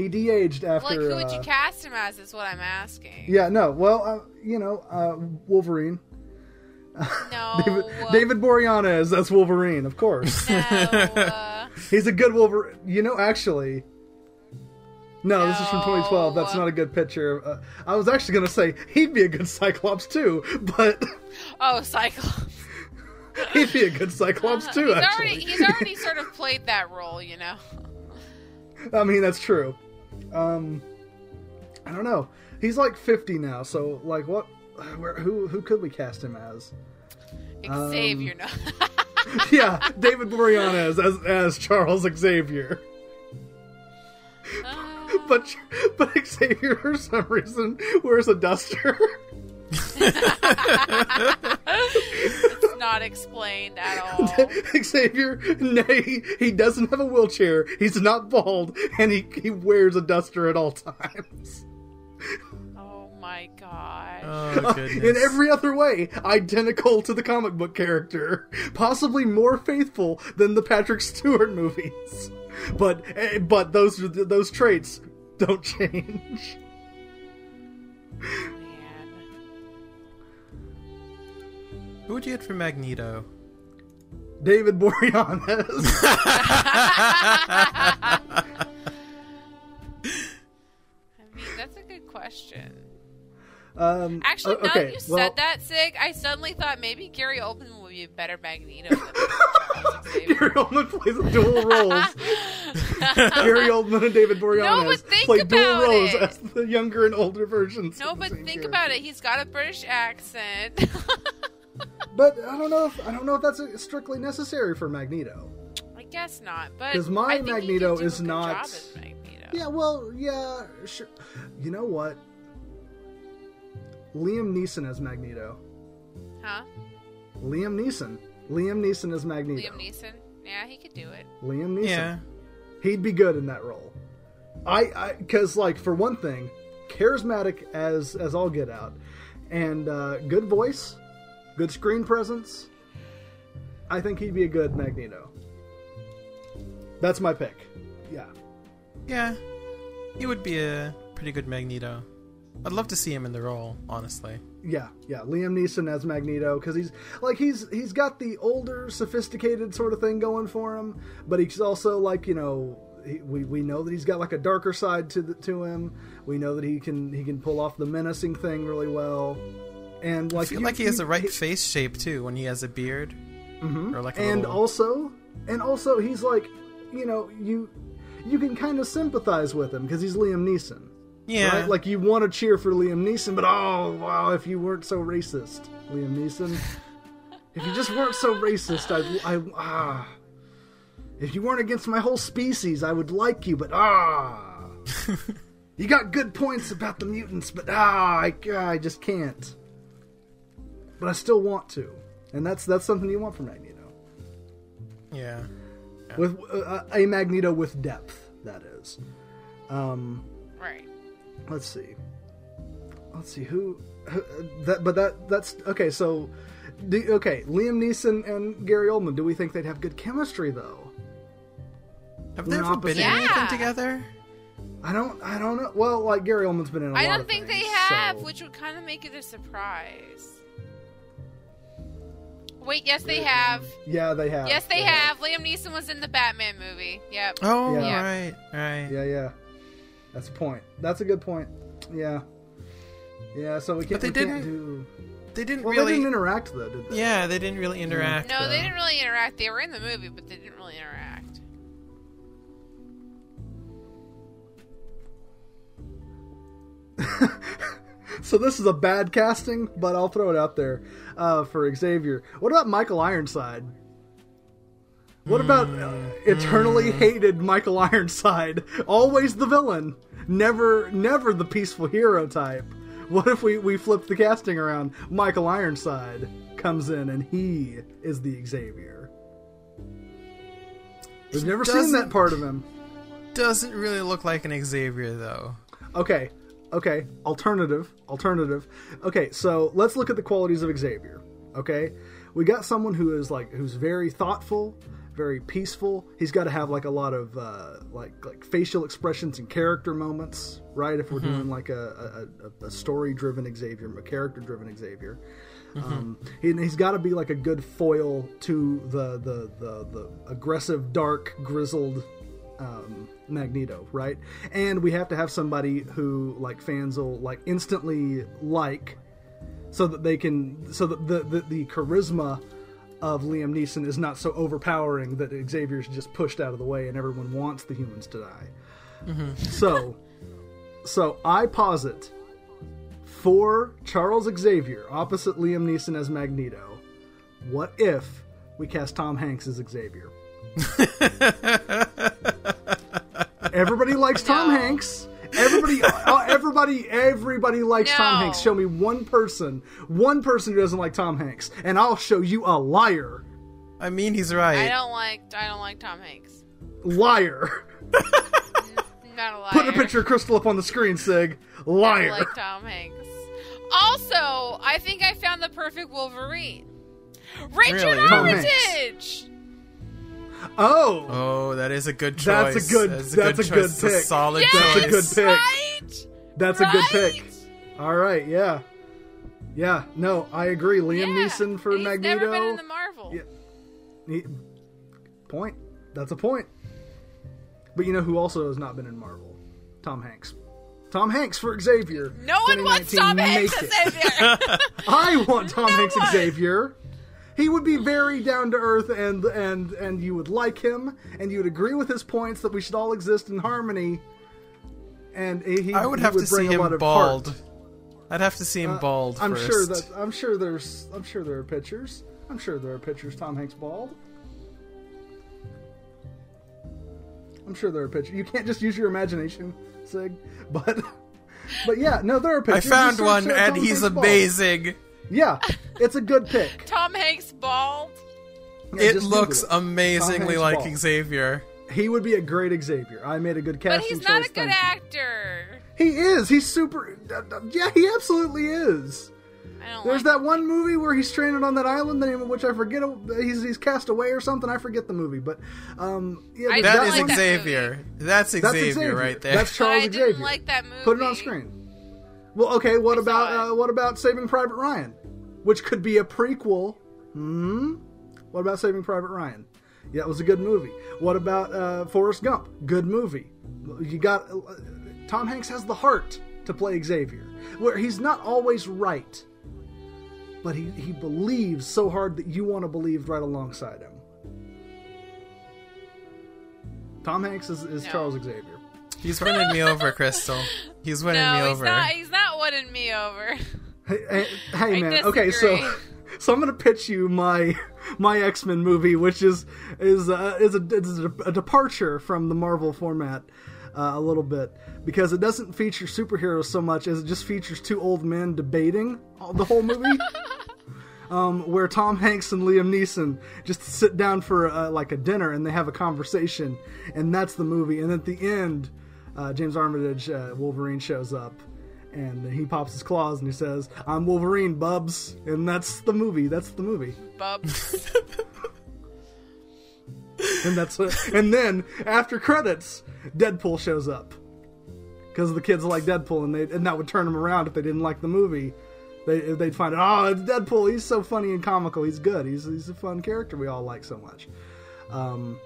He de-aged after. Like, who would you uh, cast him as? Is what I'm asking. Yeah, no. Well, uh, you know, uh, Wolverine. No. (laughs) David, uh, David Boreanaz, that's Wolverine, of course. No. Uh, (laughs) He's a good Wolverine. You know, actually. No, this is from 2012. That's not a good picture. Uh, I was actually going to say he'd be a good Cyclops too, but (laughs) oh, Cyclops. he'd be a good Cyclops too, he's actually. already he's already sort of played that role, you know. I mean, that's true. Um, I don't know. He's like 50 now, so like, what? Where, who who could we cast him as? Um, Xavier, no. (laughs) yeah, David Boreanaz as as Charles Xavier. Uh, But but Xavier for some reason wears a duster. (laughs) (laughs) it's not explained at (laughs) all. Xavier, nay, he doesn't have a wheelchair. He's not bald, and he he wears a duster at all times. Oh my god. Oh (laughs) goodness. In every other way, identical to the comic book character, possibly more faithful than the Patrick Stewart movies. But eh, but those those traits don't (laughs) change. Who would you get for Magneto? David Boreanaz. (laughs) (laughs) I mean, that's a good question. Um, Actually, o- now okay, that you well, said that, Sig, I suddenly thought maybe Gary Oldman would be a better Magneto than (laughs) Charles Xavier. Gary Oldman plays dual roles. Gary Oldman and David Boreanaz but think play dual roles it. as the younger and older versions. No, but think character. about it. He's got a British accent. But I don't know if I don't know if that's strictly necessary for Magneto. I guess not. But because my I think he could Magneto do a is good not- job Magneto. Yeah, well, yeah, sure. You know what? Liam Neeson as Magneto. Huh? Liam Neeson. Liam Neeson as Magneto. Liam Neeson. Yeah, he could do it. Liam Neeson. Yeah. He'd be good in that role. I, I, because like for one thing, charismatic as as all get out, and uh, good voice, good screen presence. I think he'd be a good Magneto. That's my pick. Yeah. Yeah. He would be a pretty good Magneto. I'd love to see him in the role, honestly. Yeah, yeah, Liam Neeson as Magneto because he's like he's he's got the older, sophisticated sort of thing going for him, but he's also like you know he, we we know that he's got like a darker side to the, to him. We know that he can he can pull off the menacing thing really well, and I feel you- like he has you- the right face shape too when he has a beard. Mm-hmm. Or like a and little... also and also he's like you know you you can kind of sympathize with him because he's Liam Neeson. yeah, Right? Like you want to cheer for Liam Neeson, but oh wow, if you weren't so racist, Liam Neeson. (laughs) if you just weren't so racist, I, I ah. If you weren't against my whole species, I would like you, but ah. (laughs) you got good points about the mutants, but ah, I, I just can't. But I still want to, and that's that's something you want from Magneto. yeah. With uh, a Magneto with depth, that is. Um, Right. let's see let's see who, who that but that that's okay so do, okay liam neeson and gary oldman do we think they'd have good chemistry though Have they ever been in opposite- anything together? i don't i don't know well like gary oldman's been in a I lot I don't of think things, they have, so- which would kind of make it a surprise. Wait, yes, they have. yeah they have Yes, they have. Liam Neeson was in the Batman movie. Yep. Oh, Yeah. right, right. yeah yeah That's a point. That's a good point. Yeah. Yeah. So we can't. But they we can't didn't do. They didn't Well, really. they didn't interact though, did they? yeah, they didn't really mm-hmm. interact. No, though. they didn't really interact. They were in the movie, but they didn't really interact. (laughs) (laughs) So this is a bad casting, but I'll throw it out there uh, for Xavier. What about Michael Ironside? What about uh, eternally hated Michael Ironside? Always the villain, never, never the peaceful hero type. What if we we flip the casting around? Michael Ironside comes in and he is the Xavier. We've never seen that part of him. Doesn't really look like an Xavier though. Okay, okay. Alternative, alternative. Okay, so let's look at the qualities of Xavier. Okay, we got someone who is like who's very thoughtful, very peaceful. He's got to have like a lot of uh, like like facial expressions and character moments, right? If we're doing like a a, a, story driven Xavier, a character driven Xavier. Um, he, he's got to be like a good foil to the the the, the aggressive, dark, grizzled um, Magneto, right? And we have to have somebody who like fans will like instantly like, so that they can, so that the the, the charisma of Liam Neeson is not so overpowering that Xavier's just pushed out of the way and everyone wants the humans to die. So, so I posit for Charles Xavier opposite Liam Neeson as Magneto. What if we cast Tom Hanks as Xavier? (laughs) Everybody likes Tom No. Hanks. Everybody, (laughs) uh, everybody, everybody likes Tom Hanks. Show me one person, one person who doesn't like Tom Hanks, and I'll show you a liar. I mean, he's right. I don't like. I don't like Tom Hanks. Liar. (laughs) (laughs) Not a liar. Put a picture of Crystal up on the screen, Sig. Liar. I Liar. like Tom Hanks. Also, I think I found the perfect Wolverine. Richard Really? Tom Hanks. Armitage. Oh, Oh, that is a good choice. That's a good- That's a that's good a choice. good It's a pick. solid Yes, That's a good pick. Right. that's a good pick. All right, yeah, yeah. No, I agree. Liam Yeah, Neeson for and he's Magneto. Never been in the Marvel. Yeah. He- point. That's a point. But you know who also has not been in Marvel? Tom Hanks. Tom Hanks for Xavier. No one wants Tom Hanks make as it. Xavier. (laughs) I want Tom No Hanks one. Xavier. He would be very down to earth, and and and you would like him, and you would agree with his points that we should all exist in harmony. And he, I would he have to bring see him bald. heart. I'd have to see him Uh, bald I'm first. sure that I'm sure there's I'm sure there are pictures. I'm sure there are pictures Tom Hanks bald. I'm sure there are pictures. You can't just use your imagination, Sig. But (laughs) but yeah, no, there are pictures. I found one, uh, and Tom he's Hanks bald. Amazing. Yeah, it's a good pick. (laughs) Tom Hanks bald. Yeah, it just Google looks it. amazingly like bald. Xavier. He would be a great Xavier. I made a good But he's not a good thank you. actor. He is. He's super. uh, uh, Yeah, he absolutely is. I don't There's like that one movie where he's stranded on that island, the name of which I forget. He's he's cast away or something. I forget the movie, but um, yeah, I That don't like one- that That's Xavier, That's Xavier right there. That's But Charles I didn't Xavier. like that movie. Put it on screen. Well, okay. What I about uh, what about Saving Private Ryan, which could be a prequel? Hmm. What about Saving Private Ryan? Yeah, it was a good movie. What about uh, Forrest Gump? Good movie. You got uh, Tom Hanks has the heart to play Xavier, where he's not always right, but he he believes so hard that you want to believe right alongside him. Tom Hanks is, is No. Charles Xavier. He's winning me over, Crystal. He's winning no, me he's over. not. He's not winning me over. (laughs) Hey, hey, man. Okay, so (laughs) so I'm gonna pitch you my my X Men movie, which is is uh, is, a, is a, a departure from the Marvel format uh, a little bit because it doesn't feature superheroes so much as it just features two old men debating the whole movie. (laughs) Um, where Tom Hanks and Liam Neeson just sit down for uh, like a dinner and they have a conversation, and that's the movie. And at the end, uh, James Armitage, uh, Wolverine, shows up, and he pops his claws and he says, "I'm Wolverine, Bubs," and that's the movie. That's the movie, Bubs. (laughs) and that's and then after credits, Deadpool shows up because the kids like Deadpool, and they and that would turn them around if they didn't like the movie. They they'd find out, oh, it's Deadpool. He's so funny and comical. He's good. He's he's a fun character we all like so much. Um,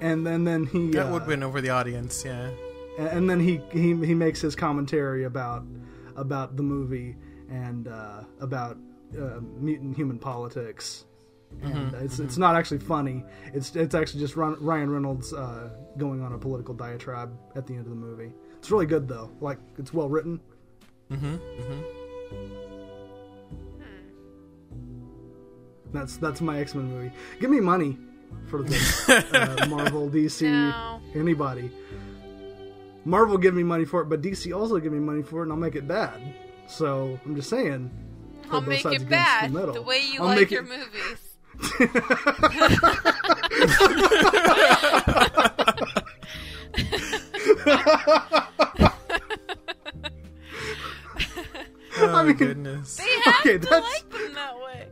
and then then he that uh, would win over the audience, yeah. And, and then he, he he makes his commentary about about the movie and uh, about uh, mutant human politics. And it's it's not actually funny. It's it's actually just Ron, Ryan Reynolds uh, going on a political diatribe at the end of the movie. It's really good though. Like it's well written. Mm-hmm. Mm-hmm. That's that's my X Men movie. Give me money for (laughs) this. uh, Marvel, DC, No. anybody. Marvel give me money for it, but DC also give me money for it, and I'll make it bad. So I'm just saying. I'll make it bad the the way you I'll like make your it- movies. Oh I mean- goodness. They have Okay, to that's- like them that way.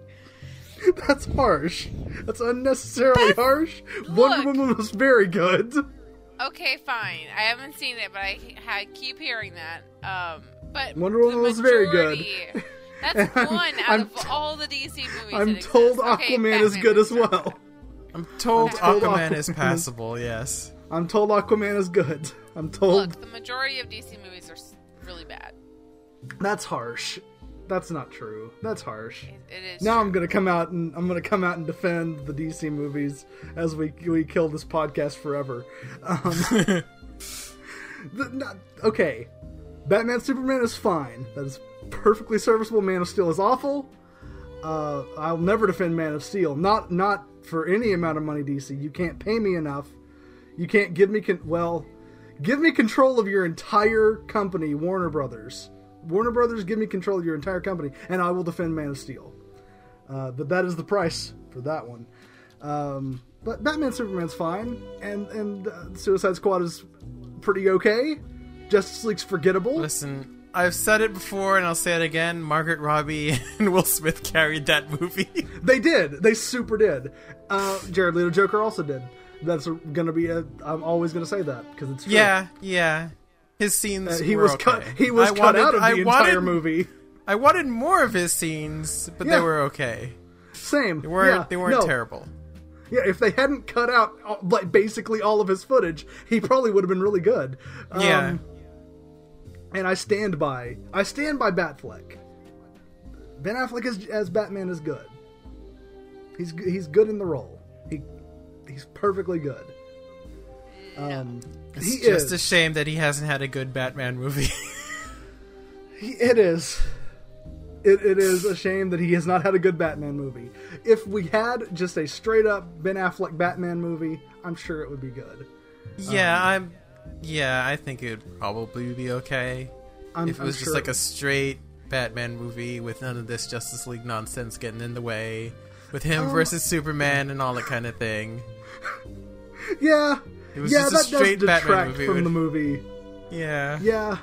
(laughs) That's harsh. That's unnecessarily harsh. Wonder Woman was very good. Okay, fine. I haven't seen it, but I, I keep hearing that. Um, but Wonder Woman was very good. That's And (laughs) I'm- one out I'm of t- all the DC movies. I'm that told exist. Okay, Aquaman is good as well. I'm told I'm told Aquaman Aquaman is is- passable. Yes. I'm told Aquaman is good. I'm told Look, the majority of DC movies are really bad. that's harsh. That's not true. That's harsh. It, it is. Now true. I'm gonna come out and I'm gonna come out and defend the DC movies as we we kill this podcast forever. Um, (laughs) the, not, okay, Batman Superman is fine. That is perfectly serviceable. Man of Steel is awful. Uh, I'll never defend Man of Steel. Not not for any amount of money. DC, you can't pay me enough. You can't give me con- well, give me control of your entire company, Warner Brothers. Warner Brothers, give me control of your entire company, and I will defend Man of Steel. Uh, but that is the price for that one. Um, but Batman Superman's fine, and and uh, Suicide Squad is pretty okay. Justice League's forgettable. Listen, I've said it before and I'll say it again. Margaret Robbie (laughs) and Will Smith carried that movie. (laughs) They did. They super did. Uh, Jared Leto Joker also did. That's gonna be a. I'm always gonna say that because it's true. yeah, yeah. His scenes. Uh, he were was okay. cut. He was I cut wanted- out of the I entire wanted, movie. I wanted more of his scenes, but Yeah. they were okay. Same. They weren't. yeah, they weren't no. terrible. Yeah, if they hadn't cut out like basically all of his footage, he probably would have been really good. Um, Yeah. And I stand by. I stand by Batfleck. Ben Affleck as, as Batman is good. He's he's good in the role. He he's perfectly good. Um, It's he just is. a shame that he hasn't had a good Batman movie. (laughs) He- It is. It, it is a shame that he has not had a good Batman movie. If we had just a straight up Ben Affleck Batman movie, I'm sure it would be good. yeah, Um, I'm. Yeah, I think it would probably be okay I'm, if it I'm was just sure- like a straight Batman movie with none of this Justice League nonsense getting in the way, with him Um, versus Superman and all that kind of thing. (laughs) yeah. It was yeah, just a that straight does Batman detract movie from the movie. Yeah. Yeah.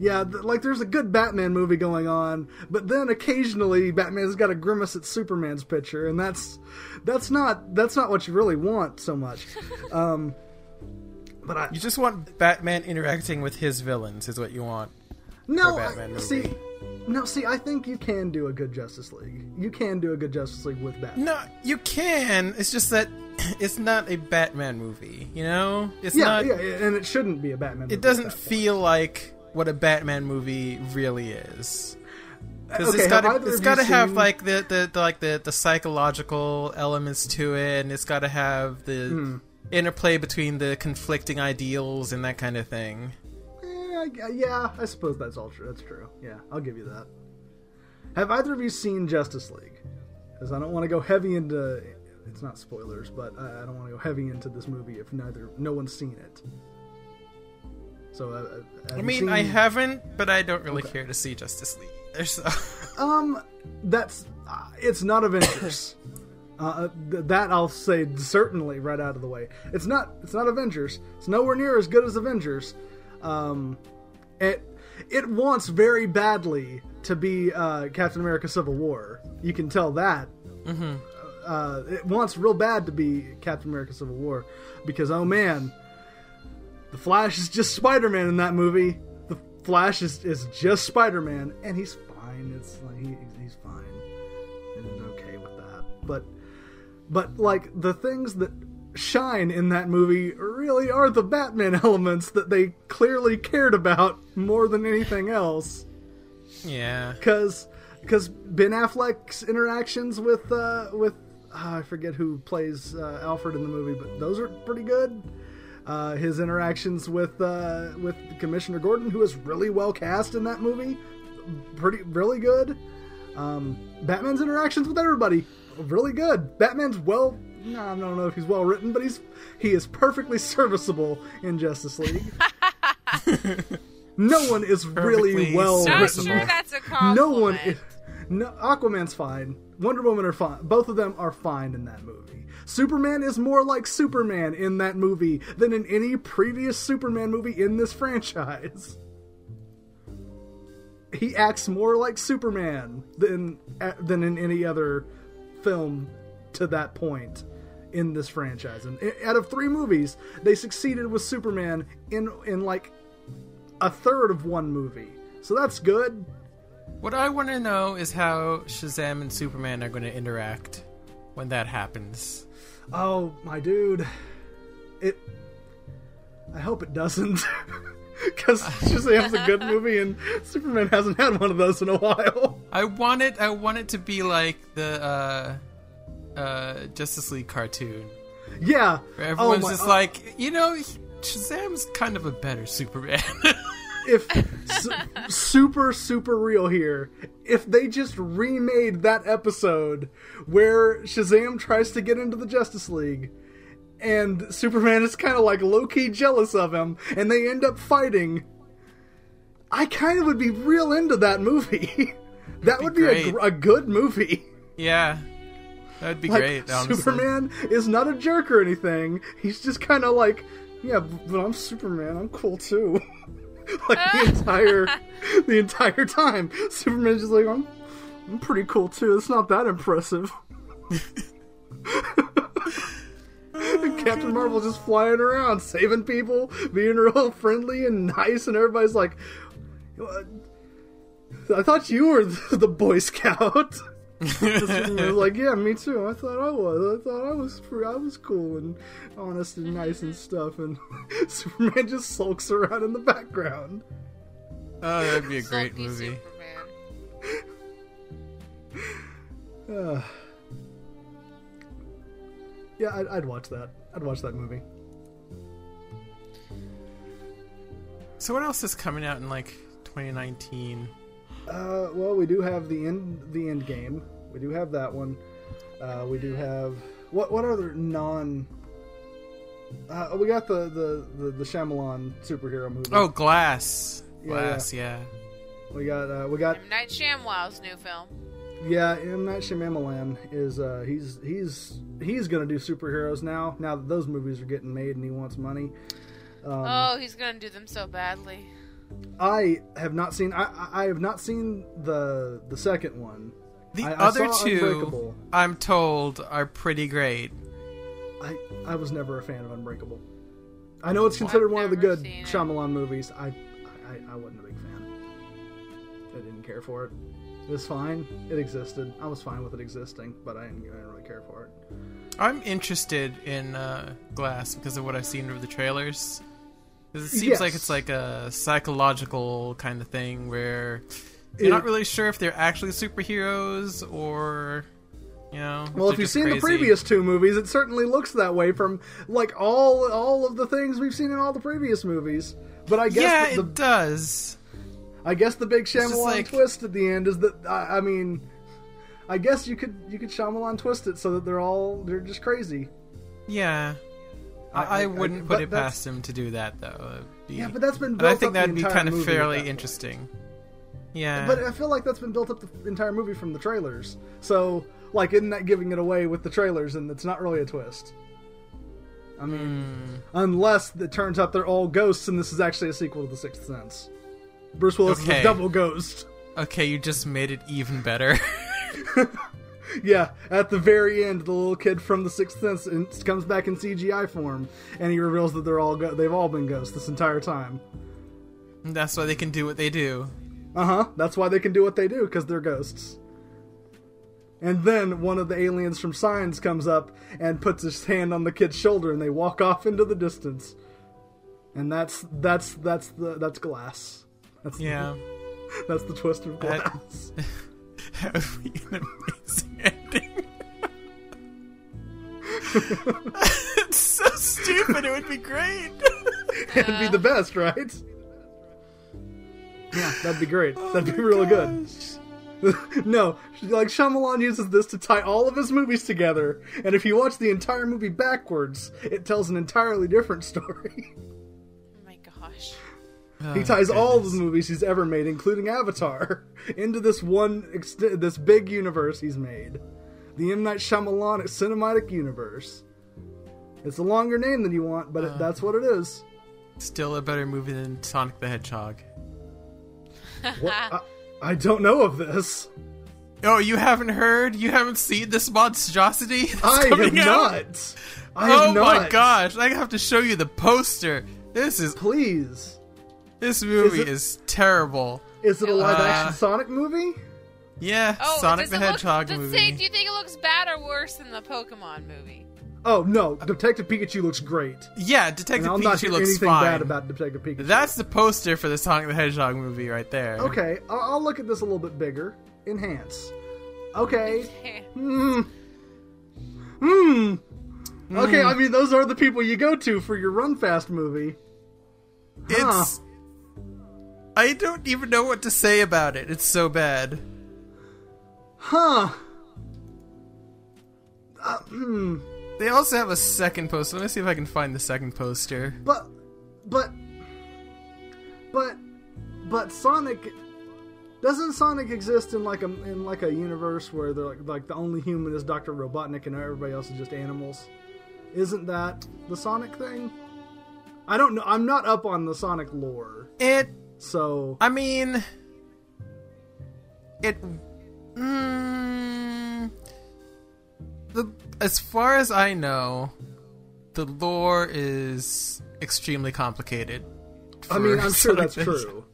Yeah, th- like there's a good Batman movie going on, but then occasionally Batman's got a grimace at Superman's picture, and that's that's not that's not what you really want so much. (laughs) Um, but I You just want Batman interacting with his villains, is what you want. no for a Batman I- movie. see no see I think you can do a good Justice League. You can do a good Justice League with Batman. No, you can. It's just that (clears throat) it's not a Batman movie. You know, it's yeah, not. yeah, and it shouldn't be a Batman. movie It doesn't that point. feel like what a Batman movie really is. Because Okay, it's got to it's got to you have seen- like the, the, the like the, the psychological elements to it, and it's got to have the Hmm. interplay between the conflicting ideals and that kind of thing. Eh, yeah, I suppose that's all true. That's true. Yeah, I'll give you that. Have either of you seen Justice League? Because I don't want to go heavy into. It's not spoilers, but I I don't want to go heavy into this movie if neither no one's seen it. So, uh, have I mean, seen- I haven't, but I don't really Okay. care to see Justice League. (laughs) either, So. (laughs) Um, that's uh, it's not Avengers. (laughs) uh, th- that I'll say certainly right out of the way. It's not. It's not Avengers. It's nowhere near as good as Avengers. Um, it it wants very badly to be uh, Captain America: Civil War. You can tell that. Mm-hmm. Uh, it wants real bad to be Captain America: Civil War because oh man, the Flash is just Spider Man in that movie. The Flash is, is just Spider Man, and he's fine. It's like he, he's fine, and okay with that. But but like the things that shine in that movie really are the Batman (laughs) elements that they clearly cared about more than anything else. Yeah. Because because Ben Affleck's interactions with uh, with I forget who plays uh, Alfred in the movie, but those are pretty good. Uh, his interactions with uh, with Commissioner Gordon, who is really well cast in that movie, pretty really good. Um, Batman's interactions with everybody, really good. Batman's well, no, I don't know if he's well written, but he's he is perfectly (laughs) serviceable in Justice League. no one is really well Not written. sure that's a compliment. No one. Is, no, Aquaman's fine. Wonder Woman are fine. Both of them are fine in that movie. Superman is more like Superman in that movie than in any previous Superman movie in this franchise. He acts more like Superman than than in any other film to that point in this franchise. And eh, out of three movies, they succeeded with Superman in in like a third of one movie. So that's good. What I want to know is how Shazam and Superman are going to interact when that happens. Oh, my dude. It. I hope it doesn't. (laughs) Because (laughs) Shazam's a good movie and Superman hasn't had one of those in a while. I want it. I want it to be like the uh, uh, Justice League cartoon. Yeah. Where everyone's my- just oh, like, you know, Shazam's kind of a better Superman. (laughs) If. su- super, super real here. If they just remade that episode where Shazam tries to get into the Justice League. And Superman is kind of like low key jealous of him, and they end up fighting. I kind of would be real into that movie. (laughs) that would be a, gr- a good movie. yeah, that'd be Like, great. Honestly. Superman is not a jerk or anything. He's just kind of like, yeah, but I'm Superman. I'm cool too. (laughs) (laughs) like the entire, the entire time, Superman's just like, I'm, I'm pretty cool too. It's not that impressive. And (laughs) oh, Captain Marvel just flying around, saving people, being real (laughs) friendly and nice, and everybody's like, I thought you were the the Boy Scout. Superman (laughs) was like, yeah, me too. I thought I was. I thought I was. Free. I was cool and honest and nice and stuff. And (laughs) Superman just sulks around in the background. Oh, that'd be a great Sulky movie. Uh, (sighs) yeah, I'd, I'd watch that. I'd watch that movie. So what else is coming out in like 2019? Uh, well, we do have the end. The end game. We do have that one. Uh, we do have what? What other non? Uh, we got the the the, the Shyamalan superhero movie. Oh, Glass. Yeah, Glass, yeah. we got uh, we got M. Night Shyamalan's new film. Yeah, M Night Shyamalan is uh, he's he's he's gonna do superheroes now. Now that those movies are getting made and he wants money. Um, oh, he's gonna do them so badly. I have not seen I, I I have not seen the the second one. The I- I other saw two, I'm told, are pretty great. I I was never a fan of Unbreakable. I know it's considered I've one of the good seen it. Shyamalan movies. I, I I wasn't a big fan. I didn't care for it. It was fine. It existed. I was fine with it existing, but I didn't, I didn't really care for it. I'm interested in uh, Glass because of what I've seen of the trailers. It seems Yes. like it's like a psychological kind of thing where you're It- not really sure if they're actually superheroes or, you know. Well, if you've seen the previous two movies, it certainly looks that way from like all all of the things we've seen in all the previous movies. But I guess yeah, the, it does. I guess the big Shyamalan like- twist at the end is that I, I mean, I guess you could you could Shyamalan twist it so that they're all they're just crazy. Yeah. I, I- I, wouldn't put it past him to do that though. Be- Yeah, but that's been built I think that'd be kind of movie at that fairly point. interesting. Yeah. But I feel like that's been built up the entire movie from the trailers. So like, isn't that giving it away with the trailers? And it's not really a twist. I mean, Hmm. unless it turns out they're all ghosts and this is actually a sequel to The Sixth Sense. Bruce Willis is a double ghost. Okay, you just made it even better. (laughs) (laughs) Yeah, at the very end, the little kid from The Sixth Sense comes back in CGI form, and he reveals that they're all go- they've all been ghosts this entire time. That's why they can do what they do. Uh huh. That's why they can do what they do because they're ghosts. And then one of the aliens from Signs comes up and puts his hand on the kid's shoulder, and they walk off into the distance. And that's that's that's the that's glass. That's Yeah. the, (laughs) that's the twist of glass. That (laughs) would be an amazing ending. (laughs) it's so stupid. It would be great. It'd be the best, right? Yeah, that'd be great. Oh that'd be really good. (laughs) no, like Shyamalan uses this to tie all of his movies together, and if you watch the entire movie backwards, it tells an entirely different story. (laughs) Oh he ties all of the movies he's ever made, including Avatar, (laughs) into this one, ext- this big universe he's made, the M Night Shyamalan cinematic universe. It's a longer name than you want, but it, that's what it is. Still a better movie than Sonic the Hedgehog. (laughs) What, I, I don't know of this. Oh, you haven't heard? You haven't seen this monstrosity? (laughs) I have not. I have oh not. my gosh! I have to show you the poster. This is Please. This movie it- is terrible. Is it a live Uh, action Sonic movie? Yeah, Oh, Sonic does the it look- Hedgehog does movie. Say, do you think it looks bad or worse than the Pokemon movie? Oh no, Detective Pikachu looks great. yeah, Detective I'll not Pikachu hear looks anything fine. bad about Detective Pikachu. That's the poster for the Sonic the Hedgehog movie right there. okay. I'll, I'll look at this a little bit bigger. Enhance. Okay. Hmm. Hmm. Okay, I mean those are the people you go to for your Run Fast movie. Huh. It's. I don't even know what to say about it. It's so bad. Huh. Uh, hmm. They also have a second poster. Let me see if I can find the second poster. But, but, but, but Sonic doesn't Sonic exist in like a in like a universe where they're like like the only human is Doctor Robotnik and everybody else is just animals? Isn't that the Sonic thing? I don't know. I'm not up on the Sonic lore, It. So I mean. It. Mm, the as far as I know, the lore is extremely complicated. I mean I'm sure that's the true.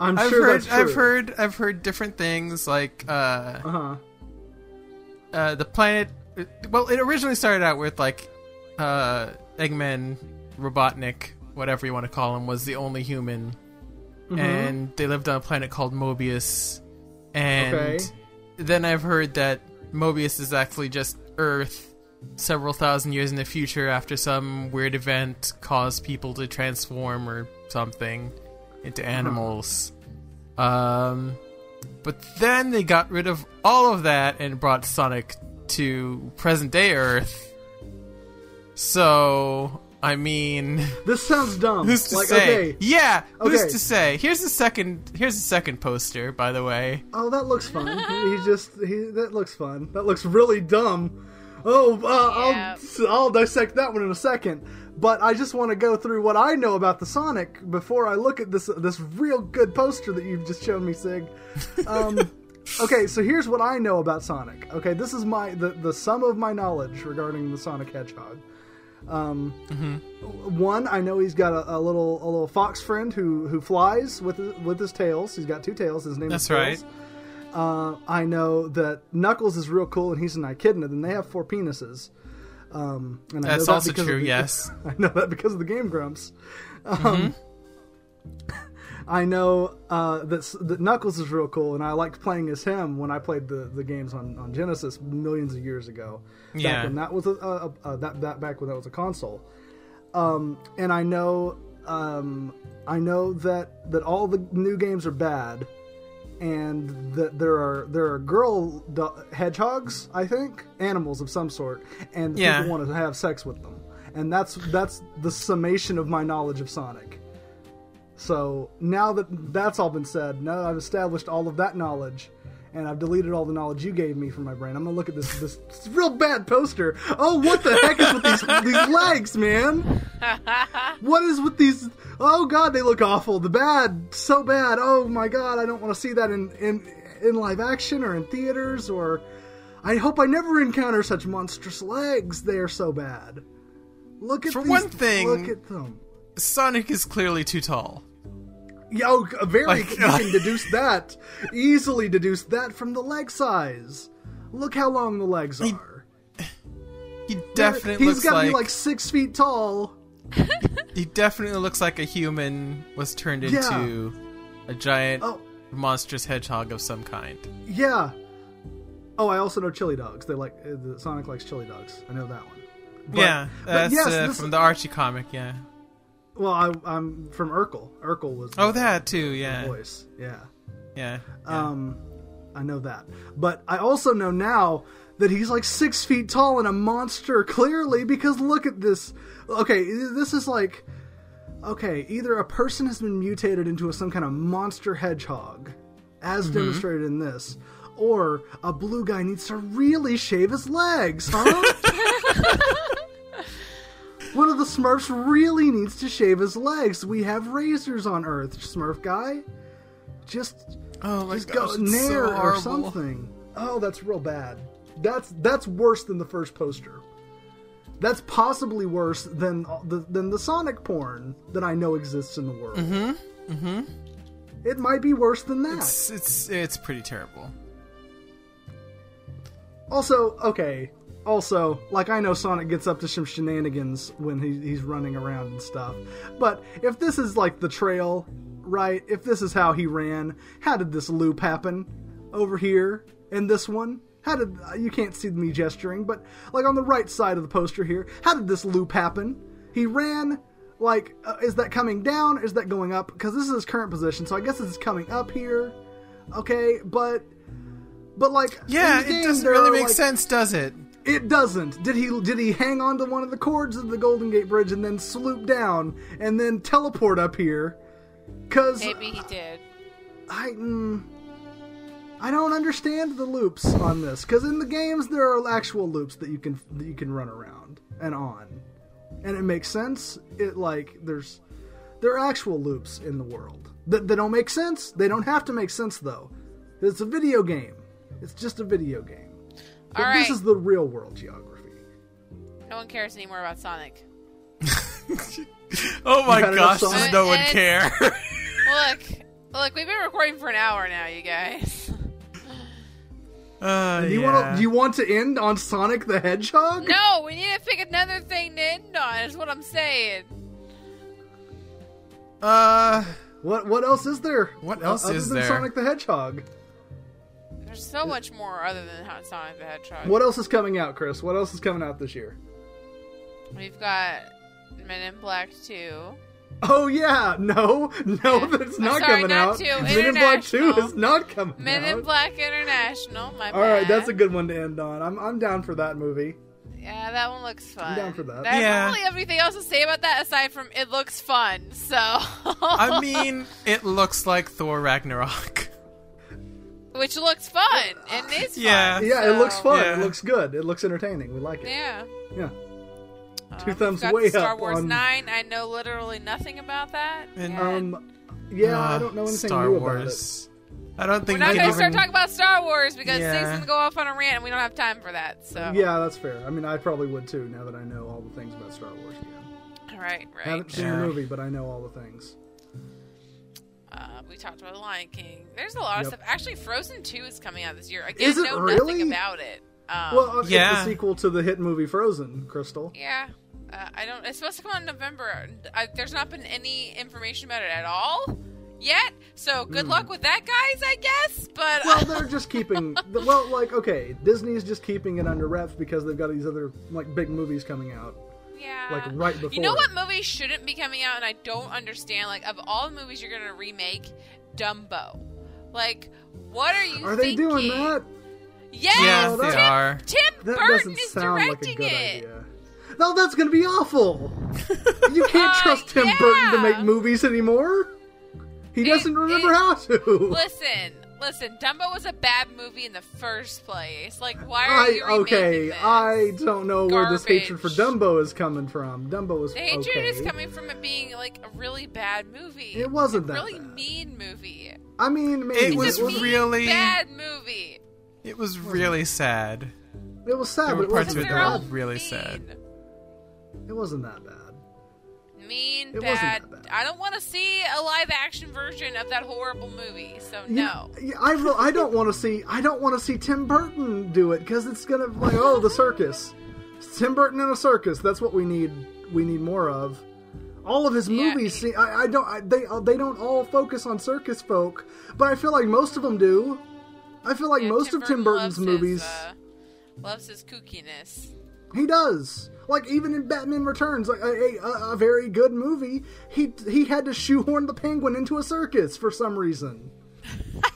I'm I've sure heard that's true. I've heard I've heard different things like uh, Uh huh. uh the planet well it originally started out with like uh Eggman Robotnik whatever you want to call him was the only human Mm-hmm. and they lived on a planet called Mobius and Okay. then I've heard that Mobius is actually just Earth several thousand years in the future after some weird event caused people to transform or something into animals. Um, but then they got rid of all of that and brought Sonic to present day Earth. So, I mean, This sounds dumb. who's to like say? okay, Yeah, who's Okay. to say? Here's the second. Here's the second poster, by the way. Oh, that looks fun. he just he that looks fun. That looks really dumb. Oh, uh, Yeah. I'll I'll dissect that one in a second. But I just want to go through what I know about the Sonic before I look at this this real good poster that you've just shown me, Sig. Um, (laughs) okay, so here's what I know about Sonic. Okay, this is my the the sum of my knowledge regarding the Sonic Hedgehog. Um, One, I know he's got a, a little a little fox friend who who flies with his, with his tails. He's got two tails. His name That's is Tails. right. Uh, I know that Knuckles is real cool and he's an echidna, and they have four penises. Um, and I That's know that also true, the, yes. (laughs) I know that because of the Game Grumps. Um, (laughs) I know uh, that, that Knuckles is real cool, and I liked playing as him when I played the, the games on, on Genesis millions of years ago. Back Yeah. when that was a, a, a that that back when that was a console. Um, and I know um, I know that that all the new games are bad, and that there are there are girl do- hedgehogs, I think, animals of some sort, and Yeah. people want to have sex with them, and that's that's the summation of my knowledge of Sonic. So now that that's all been said, now that I've established all of that knowledge, and I've deleted all the knowledge you gave me from my brain, I'm gonna look at this this, real bad poster. Oh, what the heck is with these (laughs) these legs, man? What is with these? Oh God, they look awful. The bad, so bad. Oh my God, I don't want to see that in in in live action or in theaters. Or I hope I never encounter such monstrous legs. They are so bad. Look at For these, one thing- Look at them. Sonic is clearly too tall. Yeah, oh, very. Like- you can (laughs) deduce that easily. Deduce that from the leg size. Look how long the legs He are. He definitely He's got to like, be like six feet tall. (laughs) he definitely looks like a human was turned Yeah. into a giant Oh, monstrous hedgehog of some kind. yeah. Oh, I also know chili dogs. They like uh, the Sonic likes chili dogs. I know that one. But- yeah, but that's yes, uh, from the Archie comic. Yeah. Well, I, I'm from Urkel. Urkel was Oh, the- that too. the Yeah. voice. Yeah. Yeah. yeah. Um, I know that, but I also know now that he's like six feet tall and a monster. Clearly, because look at this. Okay, this is like okay. Either a person has been mutated into a, some kind of monster hedgehog, as Mm-hmm. demonstrated in this, or a blue guy needs to really shave his legs, huh? (laughs) (laughs) One of the Smurfs really needs to shave his legs. We have razors on Earth, Smurf guy. Just oh my just gosh, go Nair so or something. Oh, that's real bad. That's that's worse than the first poster. That's possibly worse than the than the Sonic porn that I know exists in the world. Mm-hmm. Mm-hmm. It might be worse than that. It's it's it's pretty terrible. Also, okay. Also, like I know Sonic gets up to some shenanigans when he, he's running around and stuff. But if this is like the trail, right? If this is how he ran, how did this loop happen over here in this one? How did you can't see me gesturing, but like on the right side of the poster here, how did this loop happen? He ran like uh, is that coming down? Is that going up? Because this is his current position, so I guess this is coming up here. Okay, but but like Yeah, in it game, doesn't really make like- sense, does it? It doesn't. Did he did he hang on to one of the cords of the Golden Gate Bridge and then sloop down and then teleport up here? Cause Maybe he did. I mm, I don't understand the loops on this. Cause in the games there are actual loops that you can that you can run around and on, and it makes sense. It like there's there are actual loops in the world that that don't make sense. They don't have to make sense though. It's a video game. It's just a video game. But All this is the real world geography. No one cares anymore about Sonic. (laughs) Oh my You had enough gosh, Sonic? does no one And- care? (laughs) Look, look, we've been recording for an hour now, you guys. uh, (laughs) Do you yeah. want to? Do you want to end on Sonic the Hedgehog? No, we need to pick another thing to end on. Is what I'm saying. Uh, What What else is there? What else other is than there? Sonic the Hedgehog? There's so much more other than Hot Sonic the Hedgehog. What else is coming out, Chris? What else is coming out this year? We've got Men in Black 2. Oh yeah, no, (laughs) no, that's I'm not sorry, coming not out. two, Men in Black Two is not coming Men out. in Black International. My All right, bad. that's a good one to end on. I'm I'm down for that movie. Yeah, that one looks fun. I'm down for that. There's Yeah. not really everything else to say about that aside from it looks fun. So. I mean, (laughs) it looks like Thor Ragnarok. Which looks fun and is fun. Yeah. Yeah, it looks fun. Yeah. It looks good. It looks entertaining. We like it. Yeah. Yeah. Um, Two we've thumbs got way Star up Wars on- 9. I know literally nothing about that. And- yet. Um. Yeah, I Uh, don't know anything Star new Wars. I don't think We're not going can to start talking about Star Wars because Yeah. things going to go off on a rant and we don't have time for that. So. Yeah, that's fair. I mean, I probably would too. Now that I know all the things about Star Wars again. Right, right. Haven't seen Yeah. the movie, but I know all the things. Uh, we talked about The Lion King. There's a lot of stuff. Actually, Frozen 2 is coming out this year. I Is it know really? nothing about it. Um, Well, uh, yeah. it's the sequel to the hit movie Frozen, Crystal. yeah. Uh, I don't. It's supposed to come out in November. I, there's not been any information about it at all yet. So good luck with that, guys. I guess. But. Well, they're (laughs) just keeping. the- well, like, okay, Disney's just keeping it under wraps because they've got these other like big movies coming out, yeah. like right before. You know what movie shouldn't be coming out, and I don't understand. Like of all the movies you're gonna remake, Dumbo. Like, what are you? Are they doing that? Yes, Yeah, they Tim, are. Tim That Burton doesn't is sound like a directing good it. idea. No, that's gonna be awful. (laughs) You can't Uh, trust Tim Burton to make movies anymore. He doesn't remember it- how to. Listen, listen. Dumbo was a bad movie in the first place. Like, why are you I remaking okay. this? I don't know where this hatred for Dumbo is coming from. Dumbo was The hatred okay. is coming from it being like a really bad movie. It wasn't a that really bad. mean movie. I mean, maybe It was mean, really- bad movie. It was really sad. It was sad, There but were it parts wasn't of it that were really mean. sad. It wasn't that bad. Mean, It bad. I don't want to see a live action version of that horrible movie. So no. yeah, I I don't want to see I don't want to see Tim Burton do it because it's gonna like oh the circus, Tim Burton in a circus. That's what we need. We need more of. All of his Yeah, movies, see, I, I don't. I, they uh, they don't all focus on circus folk, but I feel like most of them do. I feel like Yeah, most of Tim Burton's movies, His, uh, loves his kookiness. He does. Like even in Batman Returns, like a, a, a very good movie, he he had to shoehorn the penguin into a circus for some reason. (laughs)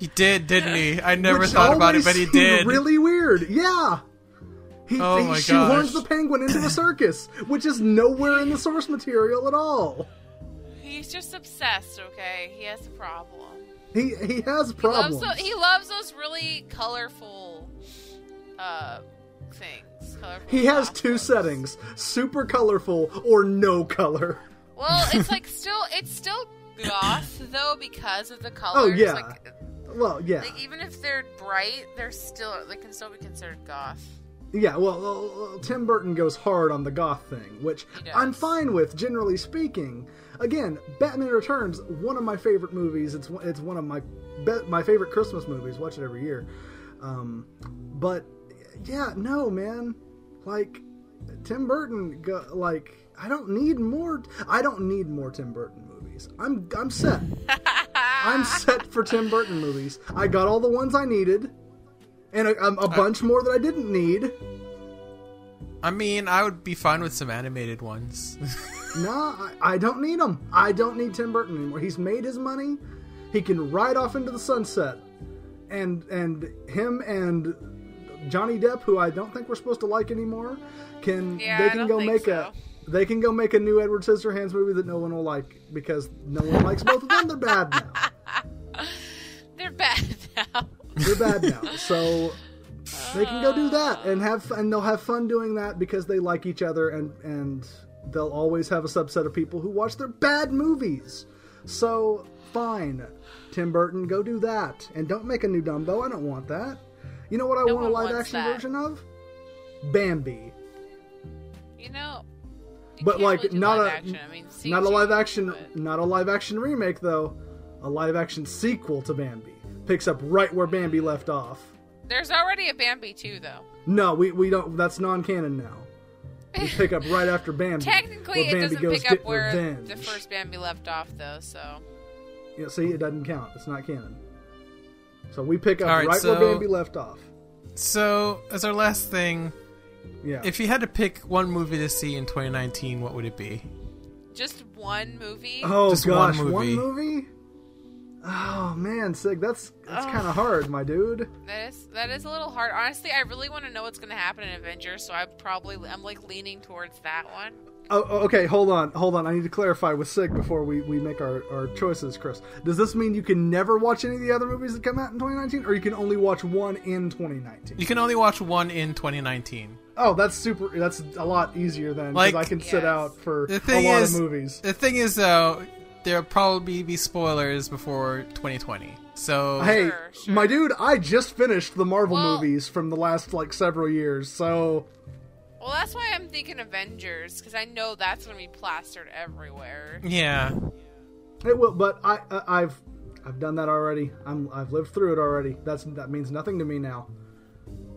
He did, didn't he? I never Which thought about it, but he did. Really weird. Yeah. He, Oh he shoehorns gosh. the penguin into the circus, which is nowhere in the source material at all. He's just obsessed. Okay, he has a problem. He he has He problems. loves, tho- he loves those really colorful uh, things. He has two settings: super colorful or no color. Well, it's (laughs) like still it's still goth though because of the colors. Oh, yeah. Like, Well, yeah, like even if they're bright, they're still they can still be considered goth. yeah. Well, uh, Tim Burton goes hard on the goth thing, which I'm fine with, generally speaking. Again, Batman Returns, one of my favorite movies. It's one- it's one of my be- my favorite Christmas movies. Watch it every year. Um, but yeah, no, man. Like Tim Burton, go, like I don't need more. I don't need more Tim Burton movies. I'm I'm set. (laughs) I'm set for Tim Burton movies. I got all the ones I needed, and a, a, a uh, bunch more that I didn't need. I mean, I would be fine with some animated ones. (laughs) No, I, I don't need them. I don't need Tim Burton anymore. He's made his money. He can ride off into the sunset, and and him and Johnny Depp, who I don't think we're supposed to like anymore, can Yeah, they can go make so. a they can go make a new Edward Scissorhands movie that no one will like because no one likes both of them. They're bad now. (laughs) They're bad now. They're bad now. (laughs) So they can go do that and have and they'll have fun doing that because they like each other and and they'll always have a subset of people who watch their bad movies. So fine, Tim Burton, go do that and don't make a new Dumbo. I don't want that. You know what I No want a live action that. version of? Bambi, You know. you but like really not live a action. I mean, not a live action but- not a live action remake though. A live action sequel to Bambi picks up right where Bambi left off. There's already a Bambi too, though. No, we, we don't. That's non-canon now. We pick up right after (laughs) Bambi. Technically, where it doesn't pick up where revenge. the first Bambi left off, though. So Yeah, see, it doesn't count. It's not canon. So we pick up All right, right so- where Bambi left off. so, as our last thing, Yeah. if you had to pick one movie to see in 2019, what would it be? just one movie. oh just one gosh, one movie. movie. Oh man, Sig, that's that's kind of hard, my dude. That is that is a little hard. Honestly, I really want to know what's going to happen in Avengers, so I probably I'm like leaning towards that one. Oh, oh, okay, hold on, hold on. I need to clarify with Sig before we, we make our, our choices, Chris. Does this mean you can never watch any of the other movies that come out in 2019, or you can only watch one in 2019? You can only watch one in 2019. Oh, that's super. That's a lot easier than Like- Like I can sit out for The a thing lot is, of movies. the thing is though, there'll probably be spoilers before 2020. So Hey, Sure, sure. my dude, I just finished the Marvel Well- movies from the last like several years, so Well, that's why I'm thinking Avengers because I know that's going to be plastered everywhere. yeah, it will. But I, I I've I've done that already. I'm I've lived through it already. That's that means nothing to me now.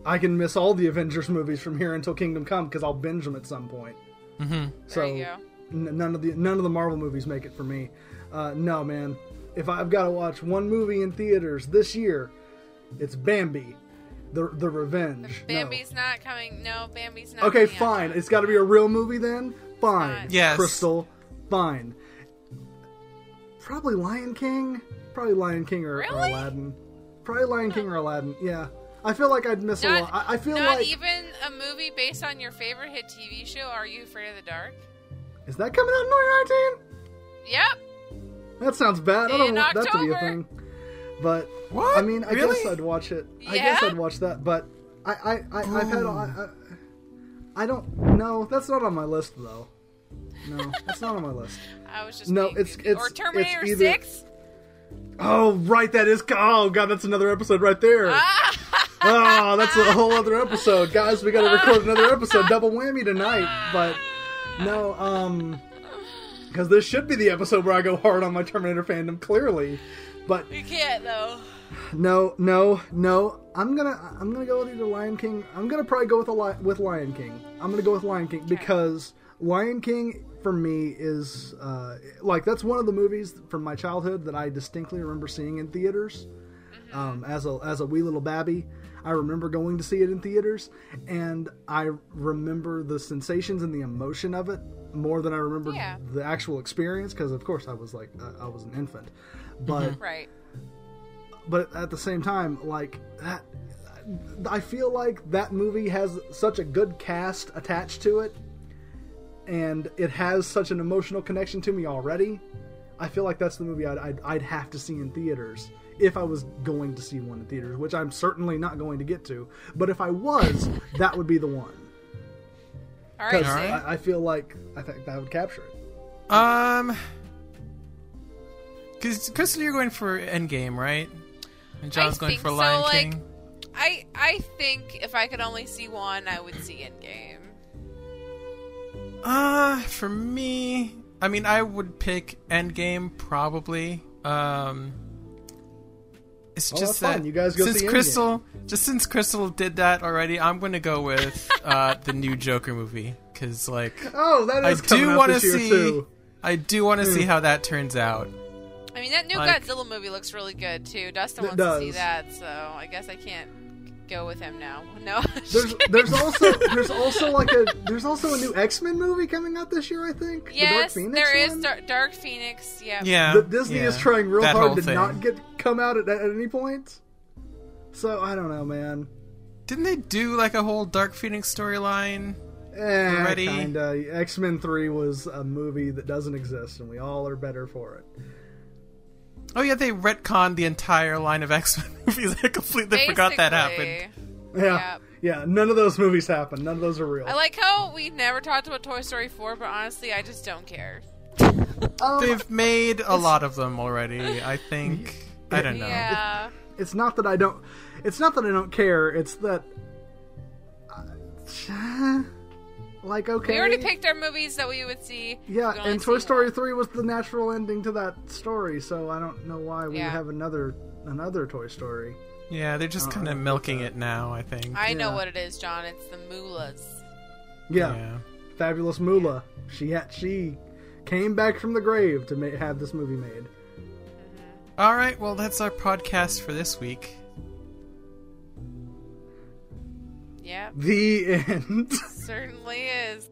I can miss all the Avengers (laughs) movies from here until Kingdom Come because I'll binge them at some point. hmm So There you go. n- none of the none of the Marvel movies make it for me. Uh, no, man. If I've got to watch one movie in theaters this year, it's Bambi, the the Revenge. No. Bambi's not coming. No, Bambi's not. Okay, coming out fine. It's got to be a real movie then. Fine. not. Yes. Crystal. Fine. Probably Lion King. Probably Lion King or, or Really? Aladdin. Probably Lion King or Aladdin. Yeah. I feel like I'd miss a lot. I, I feel not like even a movie based on your favorite hit TV show. Are you afraid of the dark? is that coming out in 2019? Yep. That sounds bad. I don't In want that to be a October. thing. But What? I mean, I Really? guess I'd watch it. I guess I'd watch that. But I, I, I I've had. I, I, I don't. No, that's not on my list though. No, that's not on my list. (laughs) I was just No, it's- goofy. it's- or Terminator it's either- Six. Oh, right, that is. Oh, God, that's another episode right there. Ah! (laughs) oh, that's a whole other episode, guys. We got to record another episode, (laughs) double whammy tonight. But no, um, because this should be the episode where I go hard on my Terminator fandom, clearly. But You can't though. no, no, no. I'm gonna, I'm gonna go with either Lion King. I'm gonna probably go with a li- with Lion King. I'm gonna go with Lion King because Lion King for me is uh, like that's one of the movies from my childhood that I distinctly remember seeing in theaters. Um, as a as a wee little babby, I remember going to see it in theaters, and I remember the sensations and the emotion of it more than I remember Yeah. the actual experience. Because of course I was like I, I was an infant, but Right. but at the same time, like that, I feel like that movie has such a good cast attached to it, and it has such an emotional connection to me already. I feel like that's the movie I'd, I'd, I'd have to see in theaters if I was going to see one in theaters, which I'm certainly not going to get to. But if I was, (laughs) that would be the one All right. because? I, I feel like I think that would capture it. Um, because Crystal, you're going for Endgame, right? And John's I going think for so, Lion like- King. I I think if I could only see one, I would see Endgame. Uh, for me, I mean, I would pick Endgame probably. Um, it's Oh, just that's that fine. You guys go since see Endgame. Crystal, just since Crystal did that already, I'm going to go with uh the new Joker movie because like (laughs) Oh, that I do want to see, too. I do want to see how that turns out. I mean, that new Like- Godzilla movie looks really good too. Dustin It wants to see that, so I guess I can't go with him now. (laughs) No. There's there's also (laughs) there's also like a there's also a new X Men movie coming out this year. I think. The Dark yes, Phoenix there is one? Dar- Dark Phoenix. Yeah. Yeah, that Disney yeah, is trying real that hard to thing. not get come out at, at any point. So I don't know, man. Didn't they do like a whole Dark Phoenix storyline? Eh, Already? kinda. X Men Three was a movie that doesn't exist, and we all are better for it. Oh yeah, they retconned the entire line of X Men (laughs) movies. I completely forgot that happened. Yeah, Yeah. yeah. None of those movies happen. None of those are real. I like how we never talked about Toy Story 4, but honestly, I just don't care. (laughs) Um, They've made a lot of them already. I think. (laughs) I don't know. Yeah. it's not that I don't. It's not that I don't care. It's that. uh, like okay. We already picked our movies that we would see. Yeah, We can only and Toy Story one. three was the natural ending to that story, so I don't know why we Yeah. have another another Toy Story. Yeah, they're just kind of milking it now. I think. I know what it is, John. It's the Mulas. Yeah, fabulous Moolah. She had she came back from the grave to ma- have this movie made. Mm-hmm. All right. Well, that's our podcast for this week. Yeah, The (laughs) end. Certainly is.